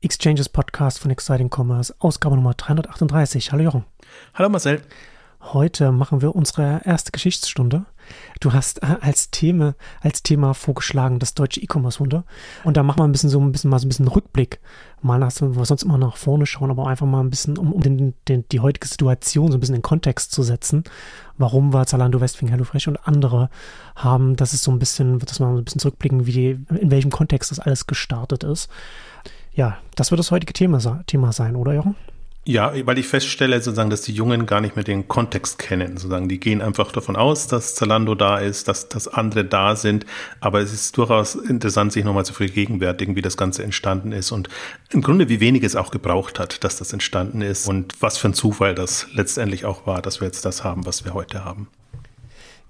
Exchanges Podcast von Exciting Commerce, Ausgabe Nummer 338. Hallo Jochen. Hallo Marcel. Heute machen wir unsere erste Geschichtsstunde. Du hast äh, als Thema, als Thema vorgeschlagen das deutsche E-Commerce-Wunder. Und da machen wir ein bisschen so ein bisschen mal so ein bisschen Rückblick. Mal nach, wir sonst immer nach vorne schauen, aber einfach mal ein bisschen, um, um den, den, die heutige Situation so ein bisschen in Kontext zu setzen. Warum war Zalando, Westwing, HelloFresh und andere haben, das ist so ein bisschen, wird das mal ein bisschen zurückblicken, wie die, in welchem Kontext das alles gestartet ist. Ja, das wird das heutige Thema, Thema sein, oder Jochen? Ja, weil ich feststelle sozusagen, dass die Jungen gar nicht mehr den Kontext kennen. Sozusagen, die gehen einfach davon aus, dass Zalando da ist, dass, dass andere da sind. Aber es ist durchaus interessant, sich nochmal zu vergegenwärtigen, wie das Ganze entstanden ist und im Grunde, wie wenig es auch gebraucht hat, dass das entstanden ist und was für ein Zufall das letztendlich auch war, dass wir jetzt das haben, was wir heute haben.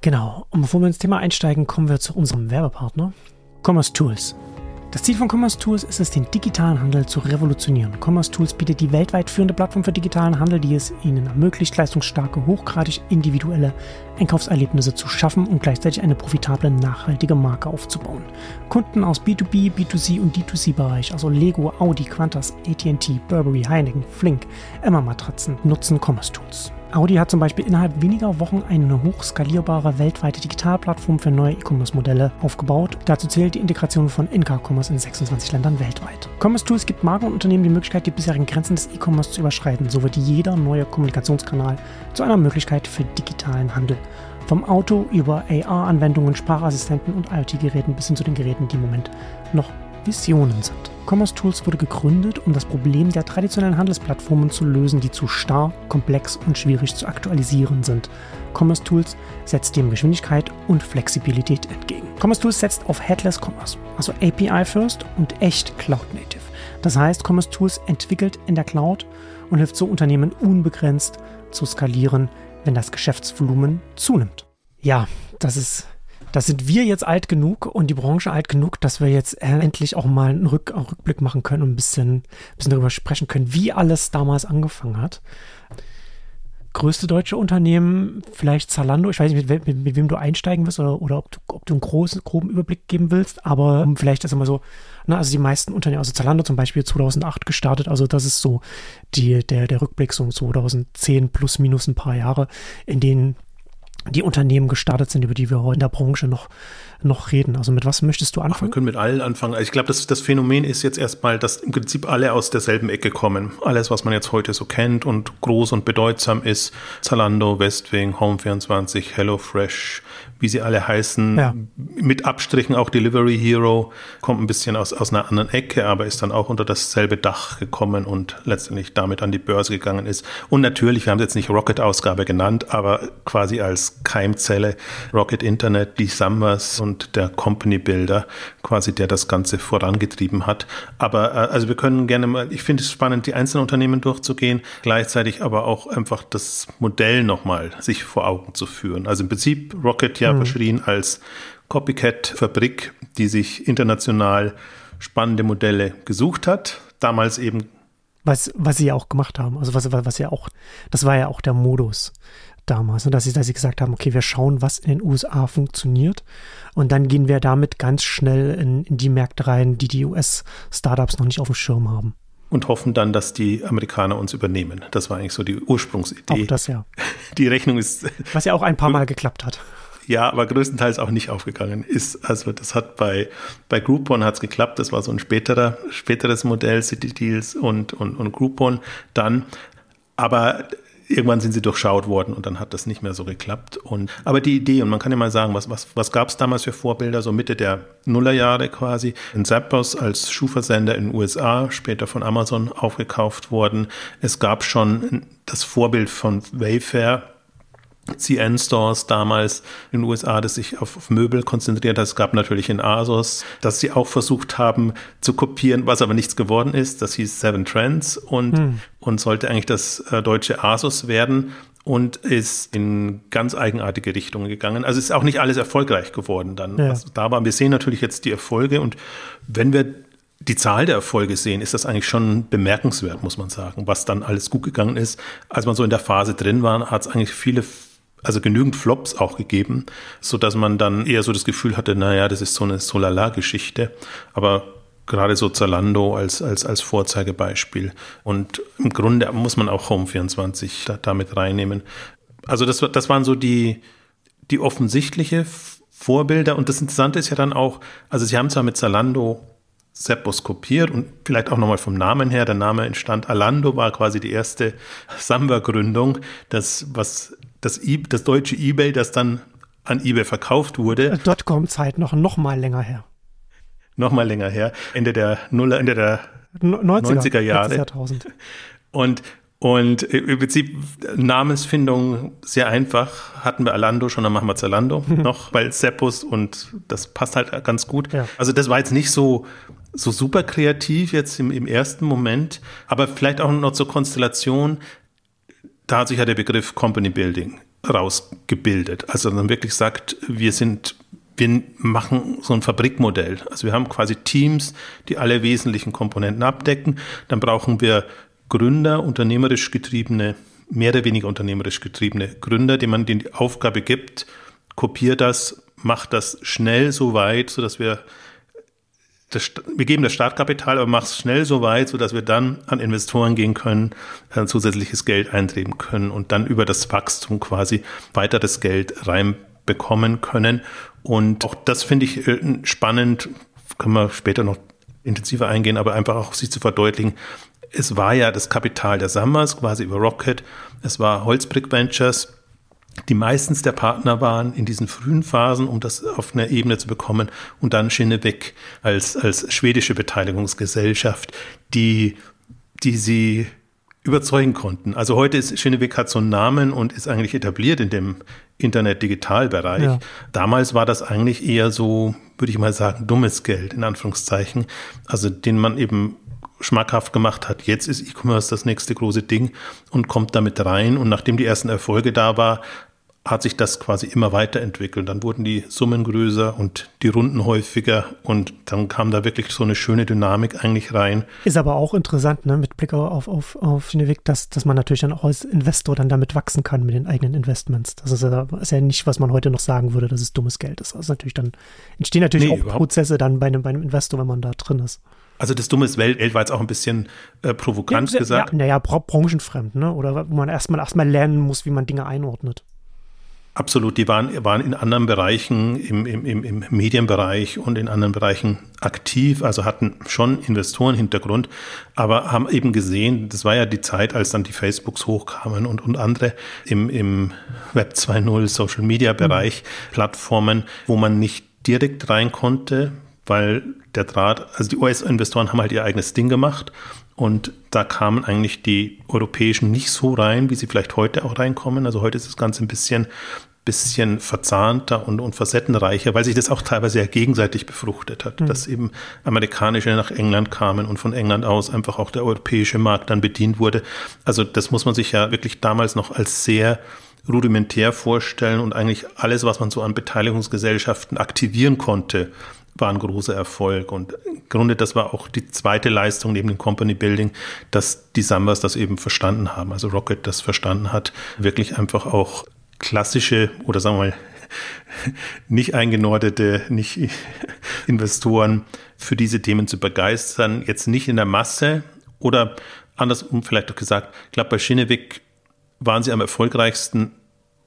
Genau. Und bevor wir ins Thema einsteigen, kommen wir zu unserem Werbepartner, Commerce Tools. Das Ziel von Commerce Tools ist es, den digitalen Handel zu revolutionieren. Commerce Tools bietet die weltweit führende Plattform für digitalen Handel, die es Ihnen ermöglicht, leistungsstarke, hochgradig individuelle Einkaufserlebnisse zu schaffen und gleichzeitig eine profitable, nachhaltige Marke aufzubauen. Kunden aus B2B, B2C und D2C-Bereich, also Lego, Audi, Qantas, AT&T, Burberry, Heineken, Flink, Emma Matratzen, nutzen Commerce Tools. Audi hat zum Beispiel innerhalb weniger Wochen eine hochskalierbare weltweite Digitalplattform für neue E-Commerce-Modelle aufgebaut. Dazu zählt die Integration von In-Car-Commerce in 26 Ländern weltweit. Commerce Tools gibt Marken und Unternehmen die Möglichkeit, die bisherigen Grenzen des E-Commerce zu überschreiten. So wird jeder neue Kommunikationskanal zu einer Möglichkeit für digitalen Handel. Vom Auto über AR-Anwendungen, Sprachassistenten und IoT-Geräten bis hin zu den Geräten, die im Moment noch Visionen sind. Commerce Tools wurde gegründet, um das Problem der traditionellen Handelsplattformen zu lösen, die zu starr, komplex und schwierig zu aktualisieren sind. Commerce Tools setzt dem Geschwindigkeit und Flexibilität entgegen. Commerce Tools setzt auf Headless Commerce, also API First und echt Cloud Native. Das heißt, Commerce Tools entwickelt in der Cloud und hilft so Unternehmen unbegrenzt zu skalieren, wenn das Geschäftsvolumen zunimmt. Ja, das ist da sind wir jetzt alt genug und die Branche alt genug, dass wir jetzt endlich auch mal einen, Rück, einen Rückblick machen können und ein bisschen, ein bisschen darüber sprechen können, wie alles damals angefangen hat. Größte deutsche Unternehmen, vielleicht Zalando, ich weiß nicht, mit, mit, mit wem du einsteigen willst oder, oder ob, du, ob du einen großen, groben Überblick geben willst, aber vielleicht ist immer so, na, also die meisten Unternehmen, also Zalando zum Beispiel 2008 gestartet, also das ist so die, der, der Rückblick so 2010 plus minus ein paar Jahre, in denen die Unternehmen gestartet sind, über die wir heute in der Branche noch, noch reden. Also mit was möchtest du anfangen? Ach, wir können mit allen anfangen. Also ich glaube, das, das Phänomen ist jetzt erstmal, dass im Prinzip alle aus derselben Ecke kommen. Alles, was man jetzt heute so kennt und groß und bedeutsam ist, Zalando, Westwing, Home24, HelloFresh, wie sie alle heißen, ja. mit Abstrichen auch Delivery Hero, kommt ein bisschen aus, aus einer anderen Ecke, aber ist dann auch unter dasselbe Dach gekommen und letztendlich damit an die Börse gegangen ist. Und natürlich, wir haben es jetzt nicht Rocket-Ausgabe genannt, aber quasi als Keimzelle Rocket Internet, die Summers und der Company Builder, quasi der das Ganze vorangetrieben hat. Aber äh, also wir können gerne mal, ich finde es spannend, die einzelnen Unternehmen durchzugehen, gleichzeitig aber auch einfach das Modell nochmal sich vor Augen zu führen. Also im Prinzip Rocket ja ja mhm. verschrien als Copycat-Fabrik, die sich international spannende Modelle gesucht hat. Damals eben. Was, was sie ja auch gemacht haben. Also was, was ja auch, das war ja auch der Modus damals, ne? dass, sie, dass sie gesagt haben, okay, wir schauen, was in den USA funktioniert und dann gehen wir damit ganz schnell in, in die Märkte rein, die die US-Startups noch nicht auf dem Schirm haben. Und hoffen dann, dass die Amerikaner uns übernehmen. Das war eigentlich so die Ursprungsidee. Auch das ja. Die Rechnung ist. Was ja auch ein paar Mal geklappt hat. Ja, aber größtenteils auch nicht aufgegangen ist. Also das hat bei, bei Groupon hat's geklappt. Das war so ein späterer, späteres Modell, City Deals und, und, und Groupon dann. Aber irgendwann sind sie durchschaut worden und dann hat das nicht mehr so geklappt. Und, aber die Idee, und man kann ja mal sagen, was, was, was gab es damals für Vorbilder, so Mitte der Nullerjahre quasi, in Zappos als Schuhversender in den USA, später von Amazon aufgekauft worden. Es gab schon das Vorbild von Wayfair, CN-Stores damals in den USA, das sich auf, auf, Möbel konzentriert hat. Es gab natürlich in ASOS, dass sie auch versucht haben zu kopieren, was aber nichts geworden ist. Das hieß Seven Trends und, hm. und sollte eigentlich das äh, deutsche ASOS werden und ist in ganz eigenartige Richtungen gegangen. Also ist auch nicht alles erfolgreich geworden dann, ja. was da war. Wir sehen natürlich jetzt die Erfolge und wenn wir die Zahl der Erfolge sehen, ist das eigentlich schon bemerkenswert, muss man sagen, was dann alles gut gegangen ist. Als man so in der Phase drin war, hat es eigentlich viele also genügend Flops auch gegeben, so dass man dann eher so das Gefühl hatte, naja, das ist so eine Solala-Geschichte. Aber gerade so Zalando als, als, als Vorzeigebeispiel. Und im Grunde muss man auch Home24 da, damit reinnehmen. Also das, das waren so die, die offensichtliche Vorbilder. Und das Interessante ist ja dann auch, also sie haben zwar mit Zalando Seppos kopiert und vielleicht auch nochmal vom Namen her. Der Name entstand, Alando war quasi die erste Samba-Gründung, das, was das, das deutsche Ebay, das dann an Ebay verkauft wurde. Dotcom-Zeit noch, noch mal länger her. Noch mal länger her. Ende der Nuller, Ende der 90er, 90er Jahre. Jahrtausend. Und, und im Prinzip Namensfindung sehr einfach. Hatten wir Alando schon, dann machen wir Zalando noch, weil Seppos und das passt halt ganz gut. Ja. Also das war jetzt nicht so, so super kreativ jetzt im, im ersten Moment, aber vielleicht auch noch zur Konstellation. Da hat sich ja der Begriff Company Building rausgebildet. Also dann wirklich sagt, wir sind, wir machen so ein Fabrikmodell. Also wir haben quasi Teams, die alle wesentlichen Komponenten abdecken. Dann brauchen wir Gründer, unternehmerisch getriebene, mehr oder weniger unternehmerisch getriebene Gründer, denen man die Aufgabe gibt, kopiert das, macht das schnell so weit, sodass wir das, wir geben das Startkapital, aber machen es schnell so weit, sodass wir dann an Investoren gehen können, äh, zusätzliches Geld eintreten können und dann über das Wachstum quasi weiteres Geld reinbekommen können. Und auch das finde ich äh, spannend, können wir später noch intensiver eingehen, aber einfach auch sich zu verdeutlichen. Es war ja das Kapital der Summers, quasi über Rocket. Es war Holzbrick Ventures, die meistens der Partner waren in diesen frühen Phasen, um das auf eine Ebene zu bekommen und dann Schinneweg als, als schwedische Beteiligungsgesellschaft, die, die sie überzeugen konnten. Also heute ist Schinneweg hat so einen Namen und ist eigentlich etabliert in dem Internet-Digital-Bereich. Ja. Damals war das eigentlich eher so, würde ich mal sagen, dummes Geld, in Anführungszeichen. Also den man eben schmackhaft gemacht hat. Jetzt ist E-Commerce das nächste große Ding und kommt damit rein. Und nachdem die ersten Erfolge da war, hat sich das quasi immer weiterentwickelt. Dann wurden die Summen größer und die Runden häufiger und dann kam da wirklich so eine schöne Dynamik eigentlich rein. Ist aber auch interessant, ne, mit Blick auf, auf, auf Schnewig, dass, dass man natürlich dann auch als Investor dann damit wachsen kann mit den eigenen Investments. Das ist ja, ist ja nicht, was man heute noch sagen würde, dass es dummes Geld ist. Also natürlich dann entstehen natürlich nee, auch Prozesse dann bei einem, bei einem Investor, wenn man da drin ist. Also das dumme Welt war jetzt auch ein bisschen äh, provokant ja, gesagt. Ja, naja, branchenfremd, ne? Oder wo man erstmal erstmal lernen muss, wie man Dinge einordnet. Absolut, die waren, waren in anderen Bereichen, im, im, im Medienbereich und in anderen Bereichen aktiv, also hatten schon Investorenhintergrund, aber haben eben gesehen, das war ja die Zeit, als dann die Facebooks hochkamen und, und andere im, im Web 2.0 Social Media Bereich, mhm. Plattformen, wo man nicht direkt rein konnte, weil der Draht, also die US-Investoren haben halt ihr eigenes Ding gemacht und da kamen eigentlich die europäischen nicht so rein, wie sie vielleicht heute auch reinkommen. Also heute ist das Ganze ein bisschen bisschen verzahnter und, und facettenreicher, weil sich das auch teilweise ja gegenseitig befruchtet hat, mhm. dass eben amerikanische nach England kamen und von England aus einfach auch der europäische Markt dann bedient wurde. Also das muss man sich ja wirklich damals noch als sehr rudimentär vorstellen und eigentlich alles, was man so an Beteiligungsgesellschaften aktivieren konnte, war ein großer Erfolg. Und im Grunde, das war auch die zweite Leistung neben dem Company Building, dass die Sambas das eben verstanden haben, also Rocket das verstanden hat, wirklich einfach auch klassische oder sagen wir mal nicht eingenordete, nicht Investoren für diese Themen zu begeistern. Jetzt nicht in der Masse oder andersrum vielleicht doch gesagt, ich glaube, bei Schinnewig waren sie am erfolgreichsten,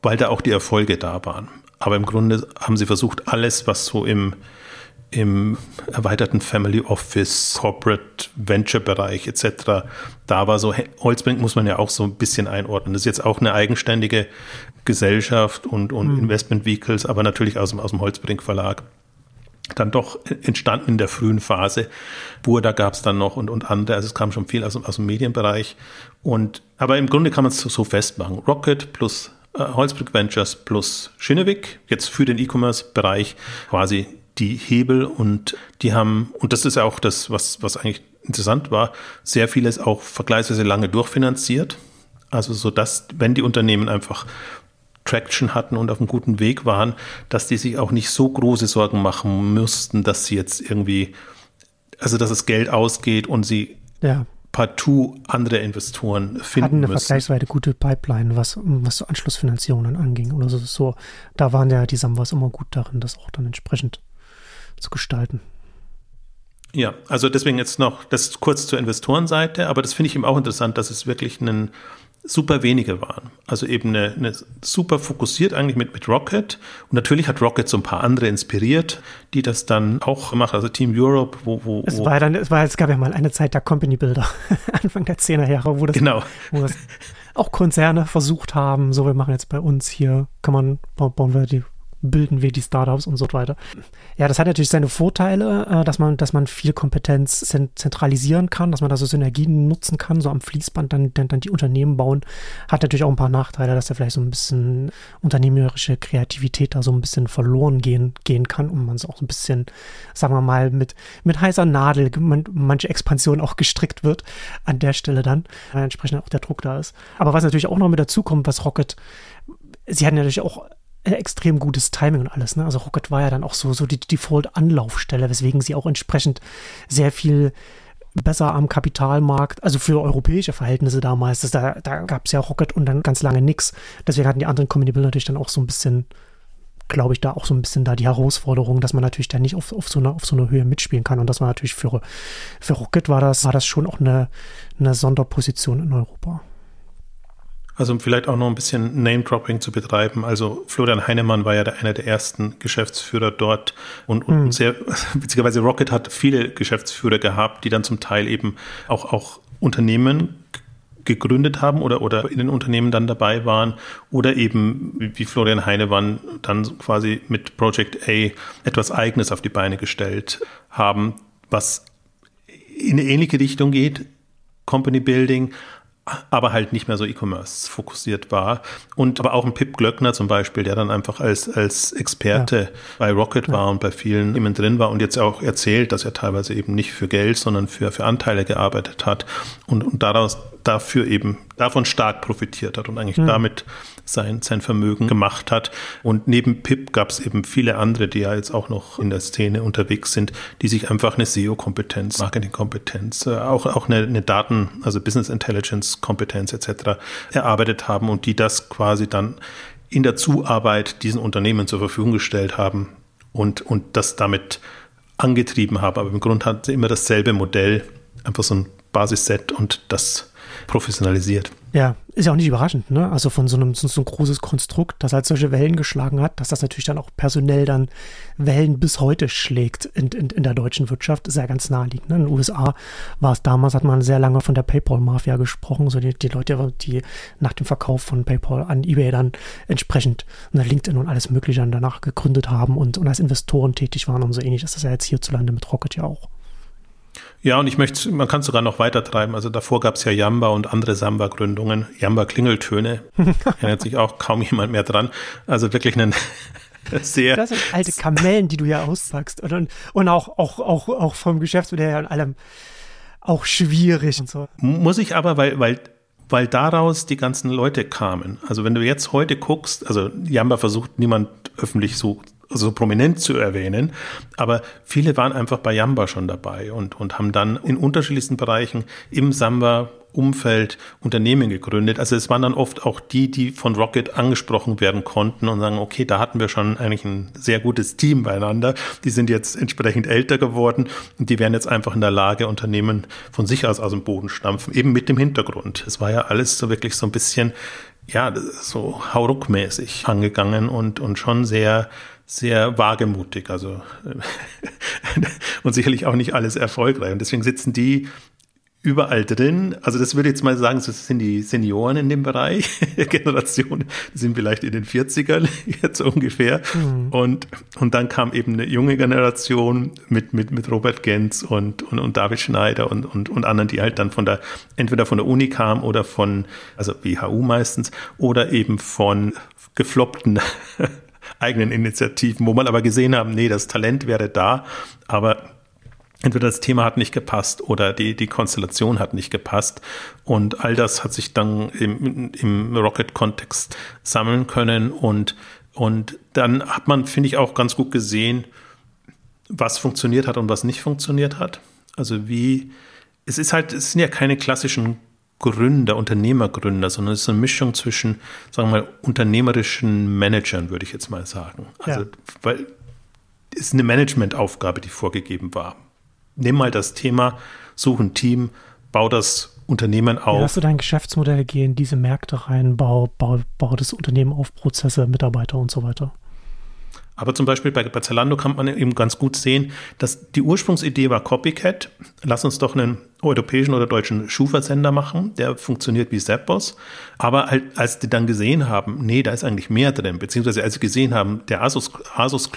weil da auch die Erfolge da waren. Aber im Grunde haben sie versucht, alles, was so im im erweiterten Family Office, Corporate Venture Bereich etc. Da war so, Holzbrink muss man ja auch so ein bisschen einordnen. Das ist jetzt auch eine eigenständige Gesellschaft und, und mhm. Investment Vehicles, aber natürlich aus dem, aus dem Holzbrink Verlag. Dann doch entstanden in der frühen Phase. Burda gab es dann noch und, und andere. Also es kam schon viel aus, aus dem Medienbereich. Und, aber im Grunde kann man es so, so festmachen. Rocket plus äh, Holzbrink Ventures plus Schinnewig, jetzt für den E-Commerce-Bereich quasi die Hebel und die haben, und das ist ja auch das, was, was eigentlich interessant war, sehr vieles auch vergleichsweise lange durchfinanziert. Also so dass, wenn die Unternehmen einfach Traction hatten und auf einem guten Weg waren, dass die sich auch nicht so große Sorgen machen müssten, dass sie jetzt irgendwie, also dass das Geld ausgeht und sie ja. partout andere Investoren finden hatten eine müssen. vergleichsweise gute Pipeline, was, was so Anschlussfinanzierungen anging oder so, so. Da waren ja die Samwas immer gut darin, das auch dann entsprechend zu gestalten. Ja, also deswegen jetzt noch das kurz zur Investorenseite, aber das finde ich eben auch interessant, dass es wirklich einen super wenige waren. Also eben eine, eine super fokussiert eigentlich mit, mit Rocket. Und natürlich hat Rocket so ein paar andere inspiriert, die das dann auch gemacht Also Team Europe, wo, wo, es war dann, es war, es gab ja mal eine Zeit der Company Builder, Anfang der 10er Jahre, wo das, genau. wo das auch Konzerne versucht haben, so wir machen jetzt bei uns hier, kann man, bauen wir die bilden wir die Startups und so weiter. Ja, das hat natürlich seine Vorteile, äh, dass man, dass man viel Kompetenz zentralisieren kann, dass man da so Synergien nutzen kann, so am Fließband dann, dann, dann die Unternehmen bauen. Hat natürlich auch ein paar Nachteile, dass da vielleicht so ein bisschen unternehmerische Kreativität da so ein bisschen verloren gehen, gehen kann und man so auch so ein bisschen, sagen wir mal, mit, mit heißer Nadel manche Expansion auch gestrickt wird an der Stelle dann, weil entsprechend auch der Druck da ist. Aber was natürlich auch noch mit dazu kommt, was Rocket sie hatten natürlich auch extrem gutes Timing und alles. Ne? Also Rocket war ja dann auch so, so die Default-Anlaufstelle, weswegen sie auch entsprechend sehr viel besser am Kapitalmarkt, also für europäische Verhältnisse damals, das, da, da gab es ja Rocket und dann ganz lange nichts. Deswegen hatten die anderen Builder natürlich dann auch so ein bisschen, glaube ich, da auch so ein bisschen da die Herausforderung, dass man natürlich da nicht auf, auf, so, eine, auf so einer Höhe mitspielen kann. Und das war natürlich für, für Rocket war das, war das schon auch eine, eine Sonderposition in Europa. Also um vielleicht auch noch ein bisschen Name-Dropping zu betreiben. Also Florian Heinemann war ja der, einer der ersten Geschäftsführer dort und, und mhm. sehr, witzigerweise Rocket hat viele Geschäftsführer gehabt, die dann zum Teil eben auch, auch Unternehmen gegründet haben oder, oder in den Unternehmen dann dabei waren oder eben wie Florian Heinemann dann quasi mit Project A etwas Eigenes auf die Beine gestellt haben, was in eine ähnliche Richtung geht, Company Building, aber halt nicht mehr so E-Commerce fokussiert war. Und aber auch ein Pip Glöckner zum Beispiel, der dann einfach als, als Experte ja. bei Rocket ja. war und bei vielen Themen drin war und jetzt auch erzählt, dass er teilweise eben nicht für Geld, sondern für, für Anteile gearbeitet hat und, und daraus dafür eben davon stark profitiert hat und eigentlich mhm. damit sein, sein Vermögen gemacht hat. Und neben Pip gab es eben viele andere, die ja jetzt auch noch in der Szene unterwegs sind, die sich einfach eine SEO-Kompetenz, Marketing-Kompetenz, äh, auch, auch eine, eine Daten, also Business Intelligence-Kompetenz etc. erarbeitet haben und die das quasi dann in der Zuarbeit diesen Unternehmen zur Verfügung gestellt haben und, und das damit angetrieben haben. Aber im Grunde hat sie immer dasselbe Modell, einfach so ein Basisset und das professionalisiert. Ja, ist ja auch nicht überraschend, ne? Also von so einem so, ein großes Konstrukt, das halt solche Wellen geschlagen hat, dass das natürlich dann auch personell dann Wellen bis heute schlägt in, in, in der deutschen Wirtschaft, ist ja ganz naheliegend. Ne? In den USA war es damals, hat man sehr lange von der PayPal-Mafia gesprochen, so die, die Leute, die nach dem Verkauf von PayPal an eBay dann entsprechend ne, LinkedIn und alles Mögliche dann danach gegründet haben und, und als Investoren tätig waren und so ähnlich. Das ist ja jetzt hierzulande mit Rocket ja auch. Ja, und ich möchte, man kann es sogar noch weiter treiben. Also davor gab es ja Yamba und andere Samba-Gründungen. Yamba-Klingeltöne. Erinnert sich auch kaum jemand mehr dran. Also wirklich ein sehr. Das sind alte Kamellen, die du ja auspackst. Und, und auch, auch, auch, auch vom Geschäftsmodell her und allem auch schwierig und so. Muss ich aber, weil, weil weil daraus die ganzen Leute kamen. Also wenn du jetzt heute guckst, also Yamba versucht niemand öffentlich so so prominent zu erwähnen, aber viele waren einfach bei Yamba schon dabei und, und haben dann in unterschiedlichsten Bereichen im Samba Umfeld Unternehmen gegründet. Also es waren dann oft auch die, die von Rocket angesprochen werden konnten und sagen, okay, da hatten wir schon eigentlich ein sehr gutes Team beieinander. Die sind jetzt entsprechend älter geworden und die wären jetzt einfach in der Lage, Unternehmen von sich aus aus dem Boden stampfen, eben mit dem Hintergrund. Es war ja alles so wirklich so ein bisschen, ja, so hauruckmäßig angegangen und, und schon sehr sehr wagemutig, also und sicherlich auch nicht alles erfolgreich. Und deswegen sitzen die überall drin. Also das würde ich jetzt mal sagen, das sind die Senioren in dem Bereich, Generation, die sind vielleicht in den 40ern jetzt ungefähr. Mhm. Und, und dann kam eben eine junge Generation mit, mit, mit Robert Genz und, und, und David Schneider und, und, und anderen, die halt dann von der, entweder von der Uni kamen oder von, also WHU meistens, oder eben von gefloppten eigenen Initiativen, wo man aber gesehen haben, nee, das Talent wäre da, aber entweder das Thema hat nicht gepasst oder die, die Konstellation hat nicht gepasst. Und all das hat sich dann im, im Rocket-Kontext sammeln können. Und, und dann hat man, finde ich, auch ganz gut gesehen, was funktioniert hat und was nicht funktioniert hat. Also wie, es ist halt, es sind ja keine klassischen Gründer, Unternehmergründer, sondern es ist eine Mischung zwischen, sagen wir mal, unternehmerischen Managern, würde ich jetzt mal sagen. Also, ja. weil es ist eine Managementaufgabe, die vorgegeben war. nimm mal das Thema, such ein Team, bau das Unternehmen auf. Ja, hast du dein Geschäftsmodell, geh in diese Märkte rein, bau, bau, bau das Unternehmen auf, Prozesse, Mitarbeiter und so weiter. Aber zum Beispiel bei, bei Zalando kann man eben ganz gut sehen, dass die Ursprungsidee war Copycat. Lass uns doch einen europäischen oder deutschen Schuhversender machen, der funktioniert wie Zappos. Aber halt, als die dann gesehen haben, nee, da ist eigentlich mehr drin, beziehungsweise als sie gesehen haben, der Asus-Klon Asus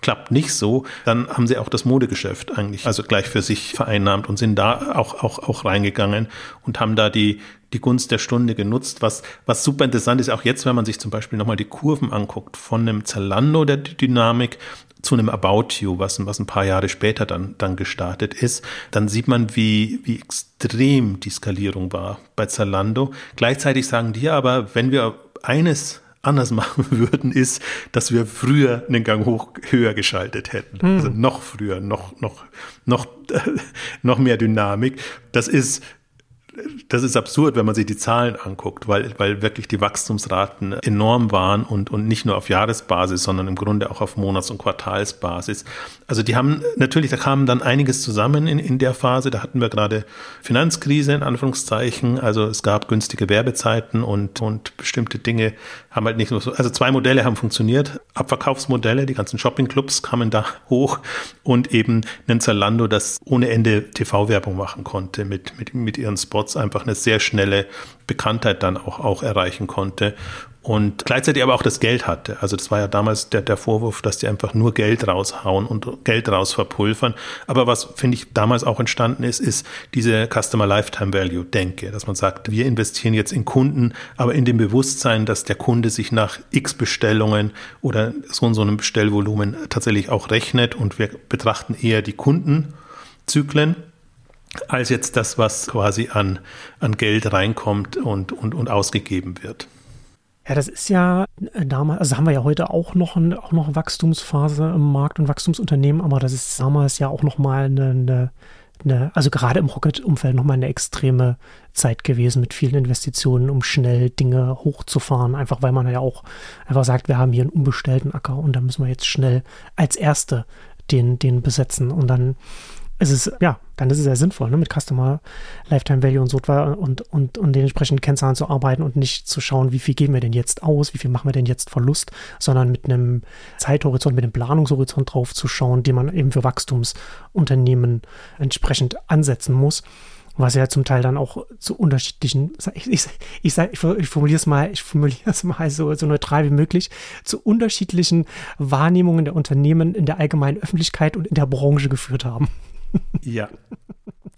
klappt nicht so, dann haben sie auch das Modegeschäft eigentlich also gleich für sich vereinnahmt und sind da auch, auch, auch reingegangen und haben da die, die Gunst der Stunde genutzt. Was, was super interessant ist, auch jetzt, wenn man sich zum Beispiel nochmal die Kurven anguckt von einem Zalando der Dynamik zu einem About You, was, was ein paar Jahre später dann, dann gestartet ist, dann sieht man, wie, wie extrem die Skalierung war bei Zalando. Gleichzeitig sagen die aber, wenn wir eines anders machen würden, ist, dass wir früher einen Gang hoch höher geschaltet hätten. Hm. Also noch früher, noch, noch, noch, noch mehr Dynamik. Das ist das ist absurd, wenn man sich die Zahlen anguckt, weil, weil wirklich die Wachstumsraten enorm waren und, und nicht nur auf Jahresbasis, sondern im Grunde auch auf Monats- und Quartalsbasis. Also die haben natürlich, da kam dann einiges zusammen in, in der Phase. Da hatten wir gerade Finanzkrise in Anführungszeichen. Also es gab günstige Werbezeiten und, und bestimmte Dinge haben halt nicht nur so, also zwei Modelle haben funktioniert. Abverkaufsmodelle, die ganzen Shoppingclubs kamen da hoch und eben ein Zalando, das ohne Ende TV-Werbung machen konnte mit, mit, mit ihren Spots einfach eine sehr schnelle Bekanntheit dann auch, auch erreichen konnte und gleichzeitig aber auch das Geld hatte. Also das war ja damals der, der Vorwurf, dass die einfach nur Geld raushauen und Geld raus verpulvern. Aber was, finde ich, damals auch entstanden ist, ist diese Customer Lifetime Value Denke, dass man sagt, wir investieren jetzt in Kunden, aber in dem Bewusstsein, dass der Kunde sich nach x Bestellungen oder so und so einem Bestellvolumen tatsächlich auch rechnet und wir betrachten eher die Kundenzyklen als jetzt das, was quasi an, an Geld reinkommt und, und, und ausgegeben wird. Ja, das ist ja äh, damals, also haben wir ja heute auch noch, ein, auch noch Wachstumsphase im Markt und Wachstumsunternehmen, aber das ist damals ja auch nochmal eine, eine, eine, also gerade im Rocket-Umfeld nochmal eine extreme Zeit gewesen mit vielen Investitionen, um schnell Dinge hochzufahren, einfach weil man ja auch einfach sagt, wir haben hier einen unbestellten Acker und da müssen wir jetzt schnell als Erste den, den besetzen und dann es ist, ja, dann ist es sehr sinnvoll, ne, mit Customer Lifetime Value und so und, und, und den entsprechenden Kennzahlen zu arbeiten und nicht zu schauen, wie viel geben wir denn jetzt aus, wie viel machen wir denn jetzt Verlust, sondern mit einem Zeithorizont, mit einem Planungshorizont drauf zu schauen, den man eben für Wachstumsunternehmen entsprechend ansetzen muss was ja zum Teil dann auch zu unterschiedlichen, ich, ich, ich, ich, ich formuliere es mal, ich formuliere es mal so, so neutral wie möglich, zu unterschiedlichen Wahrnehmungen der Unternehmen in der allgemeinen Öffentlichkeit und in der Branche geführt haben. Ja.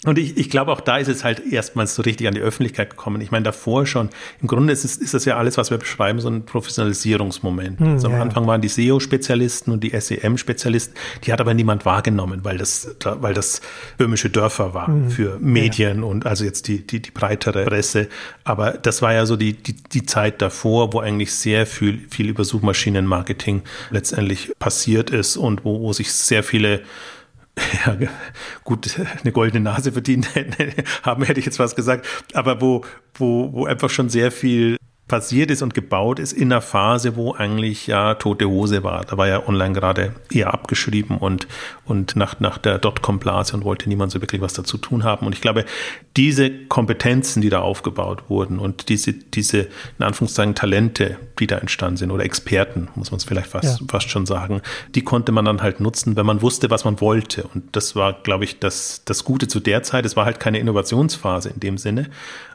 Und ich, ich glaube, auch da ist es halt erstmals so richtig an die Öffentlichkeit gekommen. Ich meine, davor schon, im Grunde ist, es, ist das ja alles, was wir beschreiben, so ein Professionalisierungsmoment. Hm, also am ja. Anfang waren die SEO-Spezialisten und die SEM-Spezialisten, die hat aber niemand wahrgenommen, weil das, weil das böhmische Dörfer war hm, für Medien ja. und also jetzt die, die, die breitere Presse. Aber das war ja so die, die, die Zeit davor, wo eigentlich sehr viel, viel über Suchmaschinenmarketing letztendlich passiert ist und wo, wo sich sehr viele ja, gut, eine goldene Nase verdient haben, hätte ich jetzt was gesagt, aber wo, wo, wo einfach schon sehr viel passiert ist und gebaut ist in einer Phase, wo eigentlich ja tote Hose war. Da war ja online gerade eher abgeschrieben und, und nach, nach der Dotcom-Blase und wollte niemand so wirklich was dazu tun haben. Und ich glaube, diese Kompetenzen, die da aufgebaut wurden und diese, diese, in Anführungszeichen, Talente, die da entstanden sind oder Experten, muss man es vielleicht fast, ja. fast schon sagen, die konnte man dann halt nutzen, wenn man wusste, was man wollte. Und das war, glaube ich, das, das Gute zu der Zeit. Es war halt keine Innovationsphase in dem Sinne.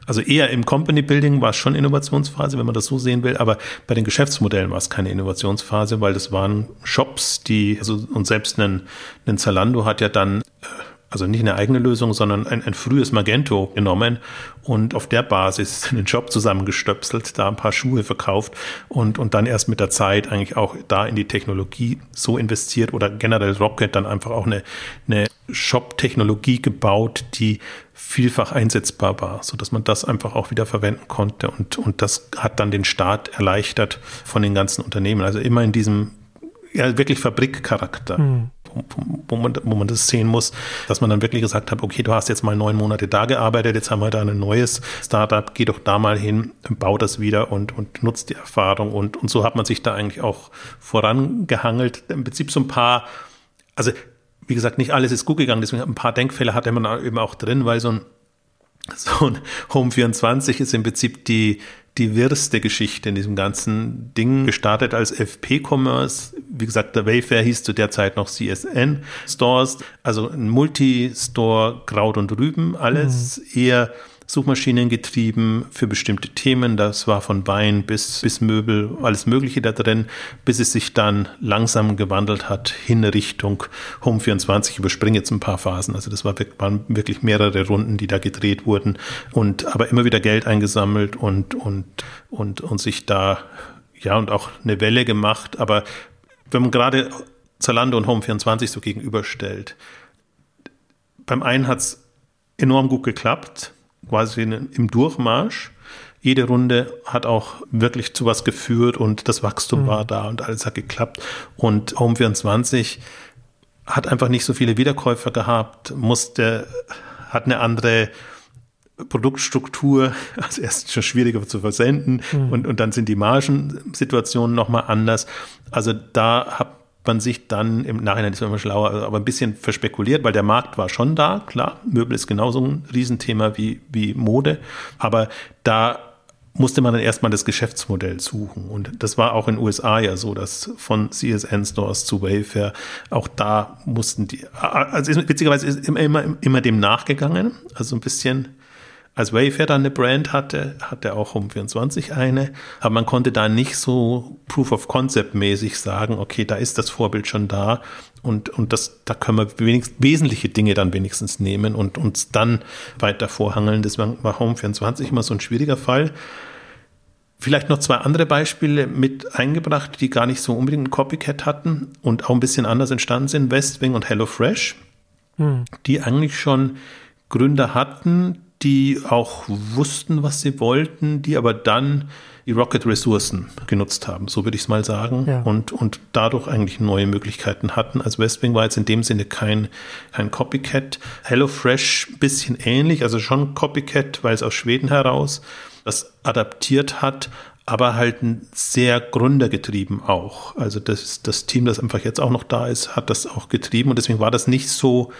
Also eher im Company Building war es schon Innovationsphase, wenn man das so sehen will, aber bei den Geschäftsmodellen war es keine Innovationsphase, weil das waren Shops, die, also und selbst ein, ein Zalando hat ja dann also nicht eine eigene Lösung, sondern ein, ein frühes Magento genommen und auf der Basis einen Job zusammengestöpselt, da ein paar Schuhe verkauft und, und dann erst mit der Zeit eigentlich auch da in die Technologie so investiert oder generell Rocket dann einfach auch eine, eine Shop-Technologie gebaut, die vielfach einsetzbar war, so dass man das einfach auch wieder verwenden konnte und, und das hat dann den Start erleichtert von den ganzen Unternehmen. Also immer in diesem ja, wirklich Fabrikcharakter. Mhm wo man, wo man das sehen muss, dass man dann wirklich gesagt hat, okay, du hast jetzt mal neun Monate da gearbeitet, jetzt haben wir da ein neues Startup, geh doch da mal hin, bau das wieder und, und nutzt die Erfahrung. Und, und so hat man sich da eigentlich auch vorangehangelt. Im Prinzip so ein paar, also wie gesagt, nicht alles ist gut gegangen, deswegen ein paar Denkfehler hatte man eben auch drin, weil so ein, so ein Home 24 ist im Prinzip die, die wirste Geschichte in diesem ganzen Ding. Gestartet als FP-Commerce. Wie gesagt, der Wayfair hieß zu der Zeit noch CSN Stores. Also ein Multi-Store, Kraut und Rüben, alles mhm. eher Suchmaschinen getrieben für bestimmte Themen. Das war von Wein bis, bis Möbel, alles Mögliche da drin, bis es sich dann langsam gewandelt hat hin Richtung Home 24. Ich überspringe jetzt ein paar Phasen. Also das war, waren wirklich mehrere Runden, die da gedreht wurden und aber immer wieder Geld eingesammelt und, und, und, und sich da, ja, und auch eine Welle gemacht. Aber wenn man gerade Zalando und Home 24 so gegenüberstellt, beim einen hat es enorm gut geklappt quasi im Durchmarsch. Jede Runde hat auch wirklich zu was geführt und das Wachstum mhm. war da und alles hat geklappt. Und Home24 hat einfach nicht so viele Wiederkäufer gehabt, musste, hat eine andere Produktstruktur, also erst schon schwieriger zu versenden mhm. und, und dann sind die Margensituationen nochmal anders. Also da habe man sich dann im Nachhinein ist man immer schlauer, aber ein bisschen verspekuliert, weil der Markt war schon da, klar. Möbel ist genauso ein Riesenthema wie, wie Mode, aber da musste man dann erstmal das Geschäftsmodell suchen. Und das war auch in den USA ja so, dass von CSN Stores zu Wayfair, auch da mussten die, also witzigerweise ist immer, immer, immer dem nachgegangen, also ein bisschen als Wayfair dann eine Brand hatte, hatte auch Home24 eine, aber man konnte da nicht so Proof of Concept mäßig sagen, okay, da ist das Vorbild schon da und, und das, da können wir wenigstens wesentliche Dinge dann wenigstens nehmen und uns dann weiter vorhangeln. Das war, war Home24 immer so ein schwieriger Fall. Vielleicht noch zwei andere Beispiele mit eingebracht, die gar nicht so unbedingt ein Copycat hatten und auch ein bisschen anders entstanden sind. Westwing und HelloFresh, hm. die eigentlich schon Gründer hatten, die auch wussten, was sie wollten, die aber dann die Rocket-Ressourcen genutzt haben, so würde ich es mal sagen, ja. und, und dadurch eigentlich neue Möglichkeiten hatten. Also Westwing war jetzt in dem Sinne kein, kein Copycat. HelloFresh ein bisschen ähnlich, also schon Copycat, weil es aus Schweden heraus das adaptiert hat, aber halt sehr gründergetrieben auch. Also das, das Team, das einfach jetzt auch noch da ist, hat das auch getrieben und deswegen war das nicht so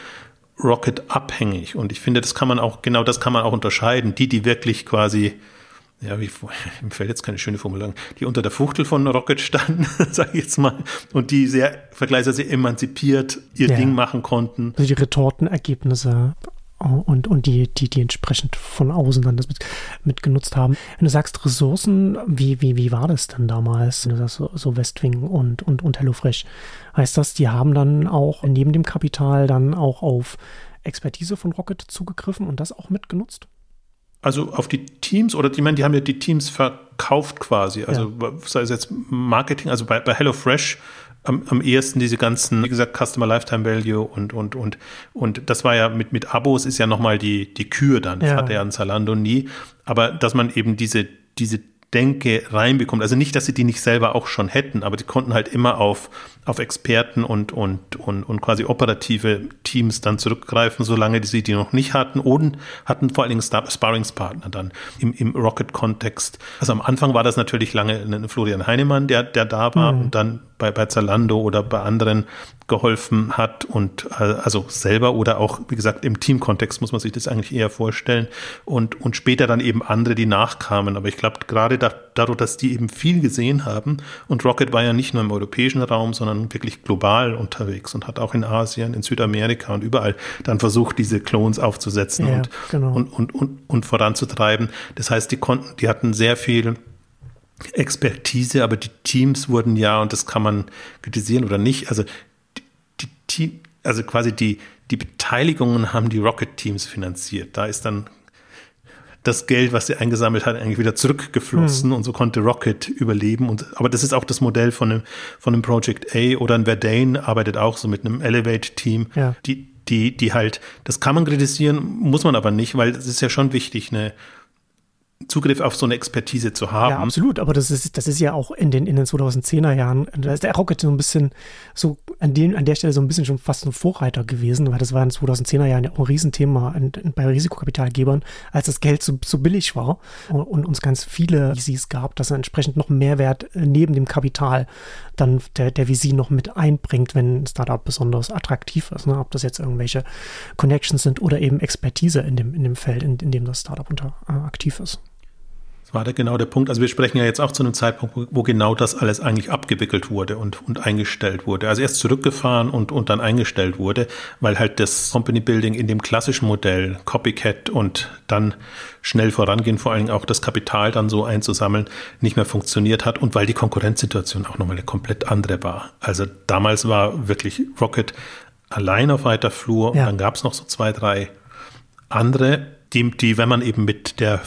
Rocket abhängig. Und ich finde, das kann man auch, genau das kann man auch unterscheiden. Die, die wirklich quasi, ja, wie, mir fällt jetzt keine schöne Formulierung, die unter der Fuchtel von Rocket standen, sage ich jetzt mal, und die sehr vergleichsweise emanzipiert ihr ja. Ding machen konnten. Also die Retortenergebnisse und, und die, die, die entsprechend von außen dann das mit, mit genutzt haben. Wenn du sagst Ressourcen, wie, wie, wie war das denn damals? Wenn du sagst so, Westwing und, und, und HelloFresh. Heißt das, die haben dann auch neben dem Kapital dann auch auf Expertise von Rocket zugegriffen und das auch mitgenutzt? Also auf die Teams oder die, die haben ja die Teams verkauft quasi. Also ja. sei es jetzt Marketing, also bei, bei HelloFresh am, am ehesten diese ganzen, wie gesagt, Customer Lifetime Value und, und, und, und das war ja mit, mit Abos ist ja nochmal die, die Kür dann. Das ja. hatte ja ein Zalando nie. Aber dass man eben diese, diese Denke reinbekommt. Also nicht, dass sie die nicht selber auch schon hätten, aber die konnten halt immer auf, auf Experten und, und, und, und quasi operative Teams dann zurückgreifen, solange sie die noch nicht hatten und hatten vor allen Dingen Sparringspartner dann im, im Rocket-Kontext. Also am Anfang war das natürlich lange Florian Heinemann, der, der da war mhm. und dann bei, bei Zalando oder bei anderen geholfen hat und äh, also selber oder auch, wie gesagt, im Teamkontext muss man sich das eigentlich eher vorstellen und, und später dann eben andere, die nachkamen. Aber ich glaube, gerade da, dadurch, dass die eben viel gesehen haben und Rocket war ja nicht nur im europäischen Raum, sondern wirklich global unterwegs und hat auch in Asien, in Südamerika und überall dann versucht, diese Clones aufzusetzen ja, und, genau. und, und, und, und voranzutreiben. Das heißt, die konnten, die hatten sehr viel Expertise, aber die Teams wurden ja, und das kann man kritisieren oder nicht, also Team, also quasi die, die Beteiligungen haben die Rocket-Teams finanziert. Da ist dann das Geld, was sie eingesammelt hat, eigentlich wieder zurückgeflossen hm. und so konnte Rocket überleben. Und, aber das ist auch das Modell von einem, von einem Project A oder ein Verdane arbeitet auch so mit einem Elevate-Team, ja. die, die, die halt, das kann man kritisieren, muss man aber nicht, weil es ist ja schon wichtig, eine Zugriff auf so eine Expertise zu haben. Ja, absolut, aber das ist, das ist ja auch in den, in den 2010er Jahren, da ist der Rocket so ein bisschen, so an, dem, an der Stelle so ein bisschen schon fast ein Vorreiter gewesen, weil das war in den 2010er Jahren ja auch ein Riesenthema bei Risikokapitalgebern, als das Geld so, so billig war und, und uns ganz viele VCs gab, dass entsprechend noch Mehrwert äh, neben dem Kapital dann der, der VC noch mit einbringt, wenn ein Startup besonders attraktiv ist. Ne? Ob das jetzt irgendwelche Connections sind oder eben Expertise in dem, in dem Feld, in, in dem das Startup unter, äh, aktiv ist. Das war da genau der Punkt. Also wir sprechen ja jetzt auch zu einem Zeitpunkt, wo, genau das alles eigentlich abgewickelt wurde und, und eingestellt wurde. Also erst zurückgefahren und, und dann eingestellt wurde, weil halt das Company Building in dem klassischen Modell Copycat und dann schnell vorangehen, vor allem auch das Kapital dann so einzusammeln, nicht mehr funktioniert hat und weil die Konkurrenzsituation auch nochmal eine komplett andere war. Also damals war wirklich Rocket allein auf weiter Flur ja. und dann gab es noch so zwei, drei andere, die, die, wenn man eben mit der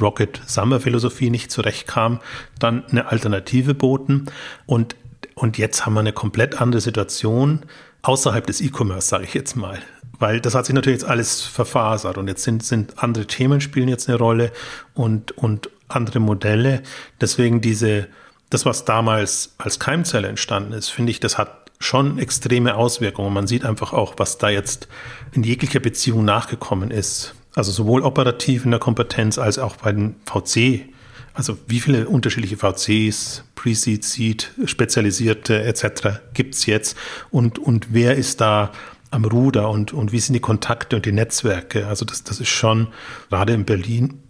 Rocket Summer Philosophie nicht zurechtkam, dann eine Alternative boten. Und, und jetzt haben wir eine komplett andere Situation außerhalb des E-Commerce, sage ich jetzt mal. Weil das hat sich natürlich jetzt alles verfasert und jetzt sind, sind andere Themen spielen jetzt eine Rolle und, und andere Modelle. Deswegen diese, das, was damals als Keimzelle entstanden ist, finde ich, das hat schon extreme Auswirkungen. Man sieht einfach auch, was da jetzt in jeglicher Beziehung nachgekommen ist. Also sowohl operativ in der Kompetenz als auch bei den VC. Also wie viele unterschiedliche VCs, Pre-Seed, Seed, Spezialisierte etc. gibt's jetzt und, und wer ist da am Ruder und, und wie sind die Kontakte und die Netzwerke? Also das, das ist schon gerade in Berlin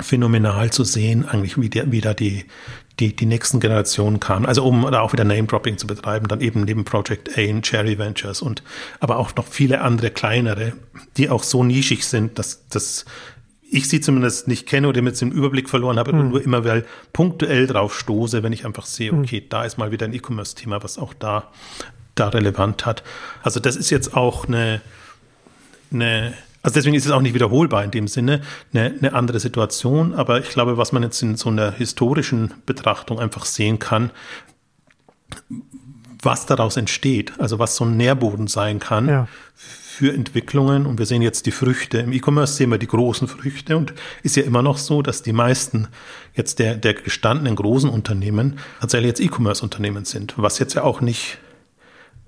phänomenal zu sehen, eigentlich wie, der, wie da die, die, die nächsten Generationen kamen. Also um da auch wieder Name-Dropping zu betreiben, dann eben neben Project A in Cherry Ventures und aber auch noch viele andere kleinere, die auch so nischig sind, dass, dass ich sie zumindest nicht kenne oder mit dem Überblick verloren habe, mhm. nur immer weil punktuell drauf stoße, wenn ich einfach sehe, hm. okay, mhm. da ist mal wieder ein E-Commerce-Thema, was auch da, da relevant hat. Also das ist jetzt auch eine, eine also deswegen ist es auch nicht wiederholbar in dem Sinne, eine, eine andere Situation. Aber ich glaube, was man jetzt in so einer historischen Betrachtung einfach sehen kann, was daraus entsteht, also was so ein Nährboden sein kann ja. für Entwicklungen. Und wir sehen jetzt die Früchte. Im E-Commerce sehen wir die großen Früchte und ist ja immer noch so, dass die meisten jetzt der, der gestandenen großen Unternehmen tatsächlich jetzt E-Commerce-Unternehmen sind, was jetzt ja auch nicht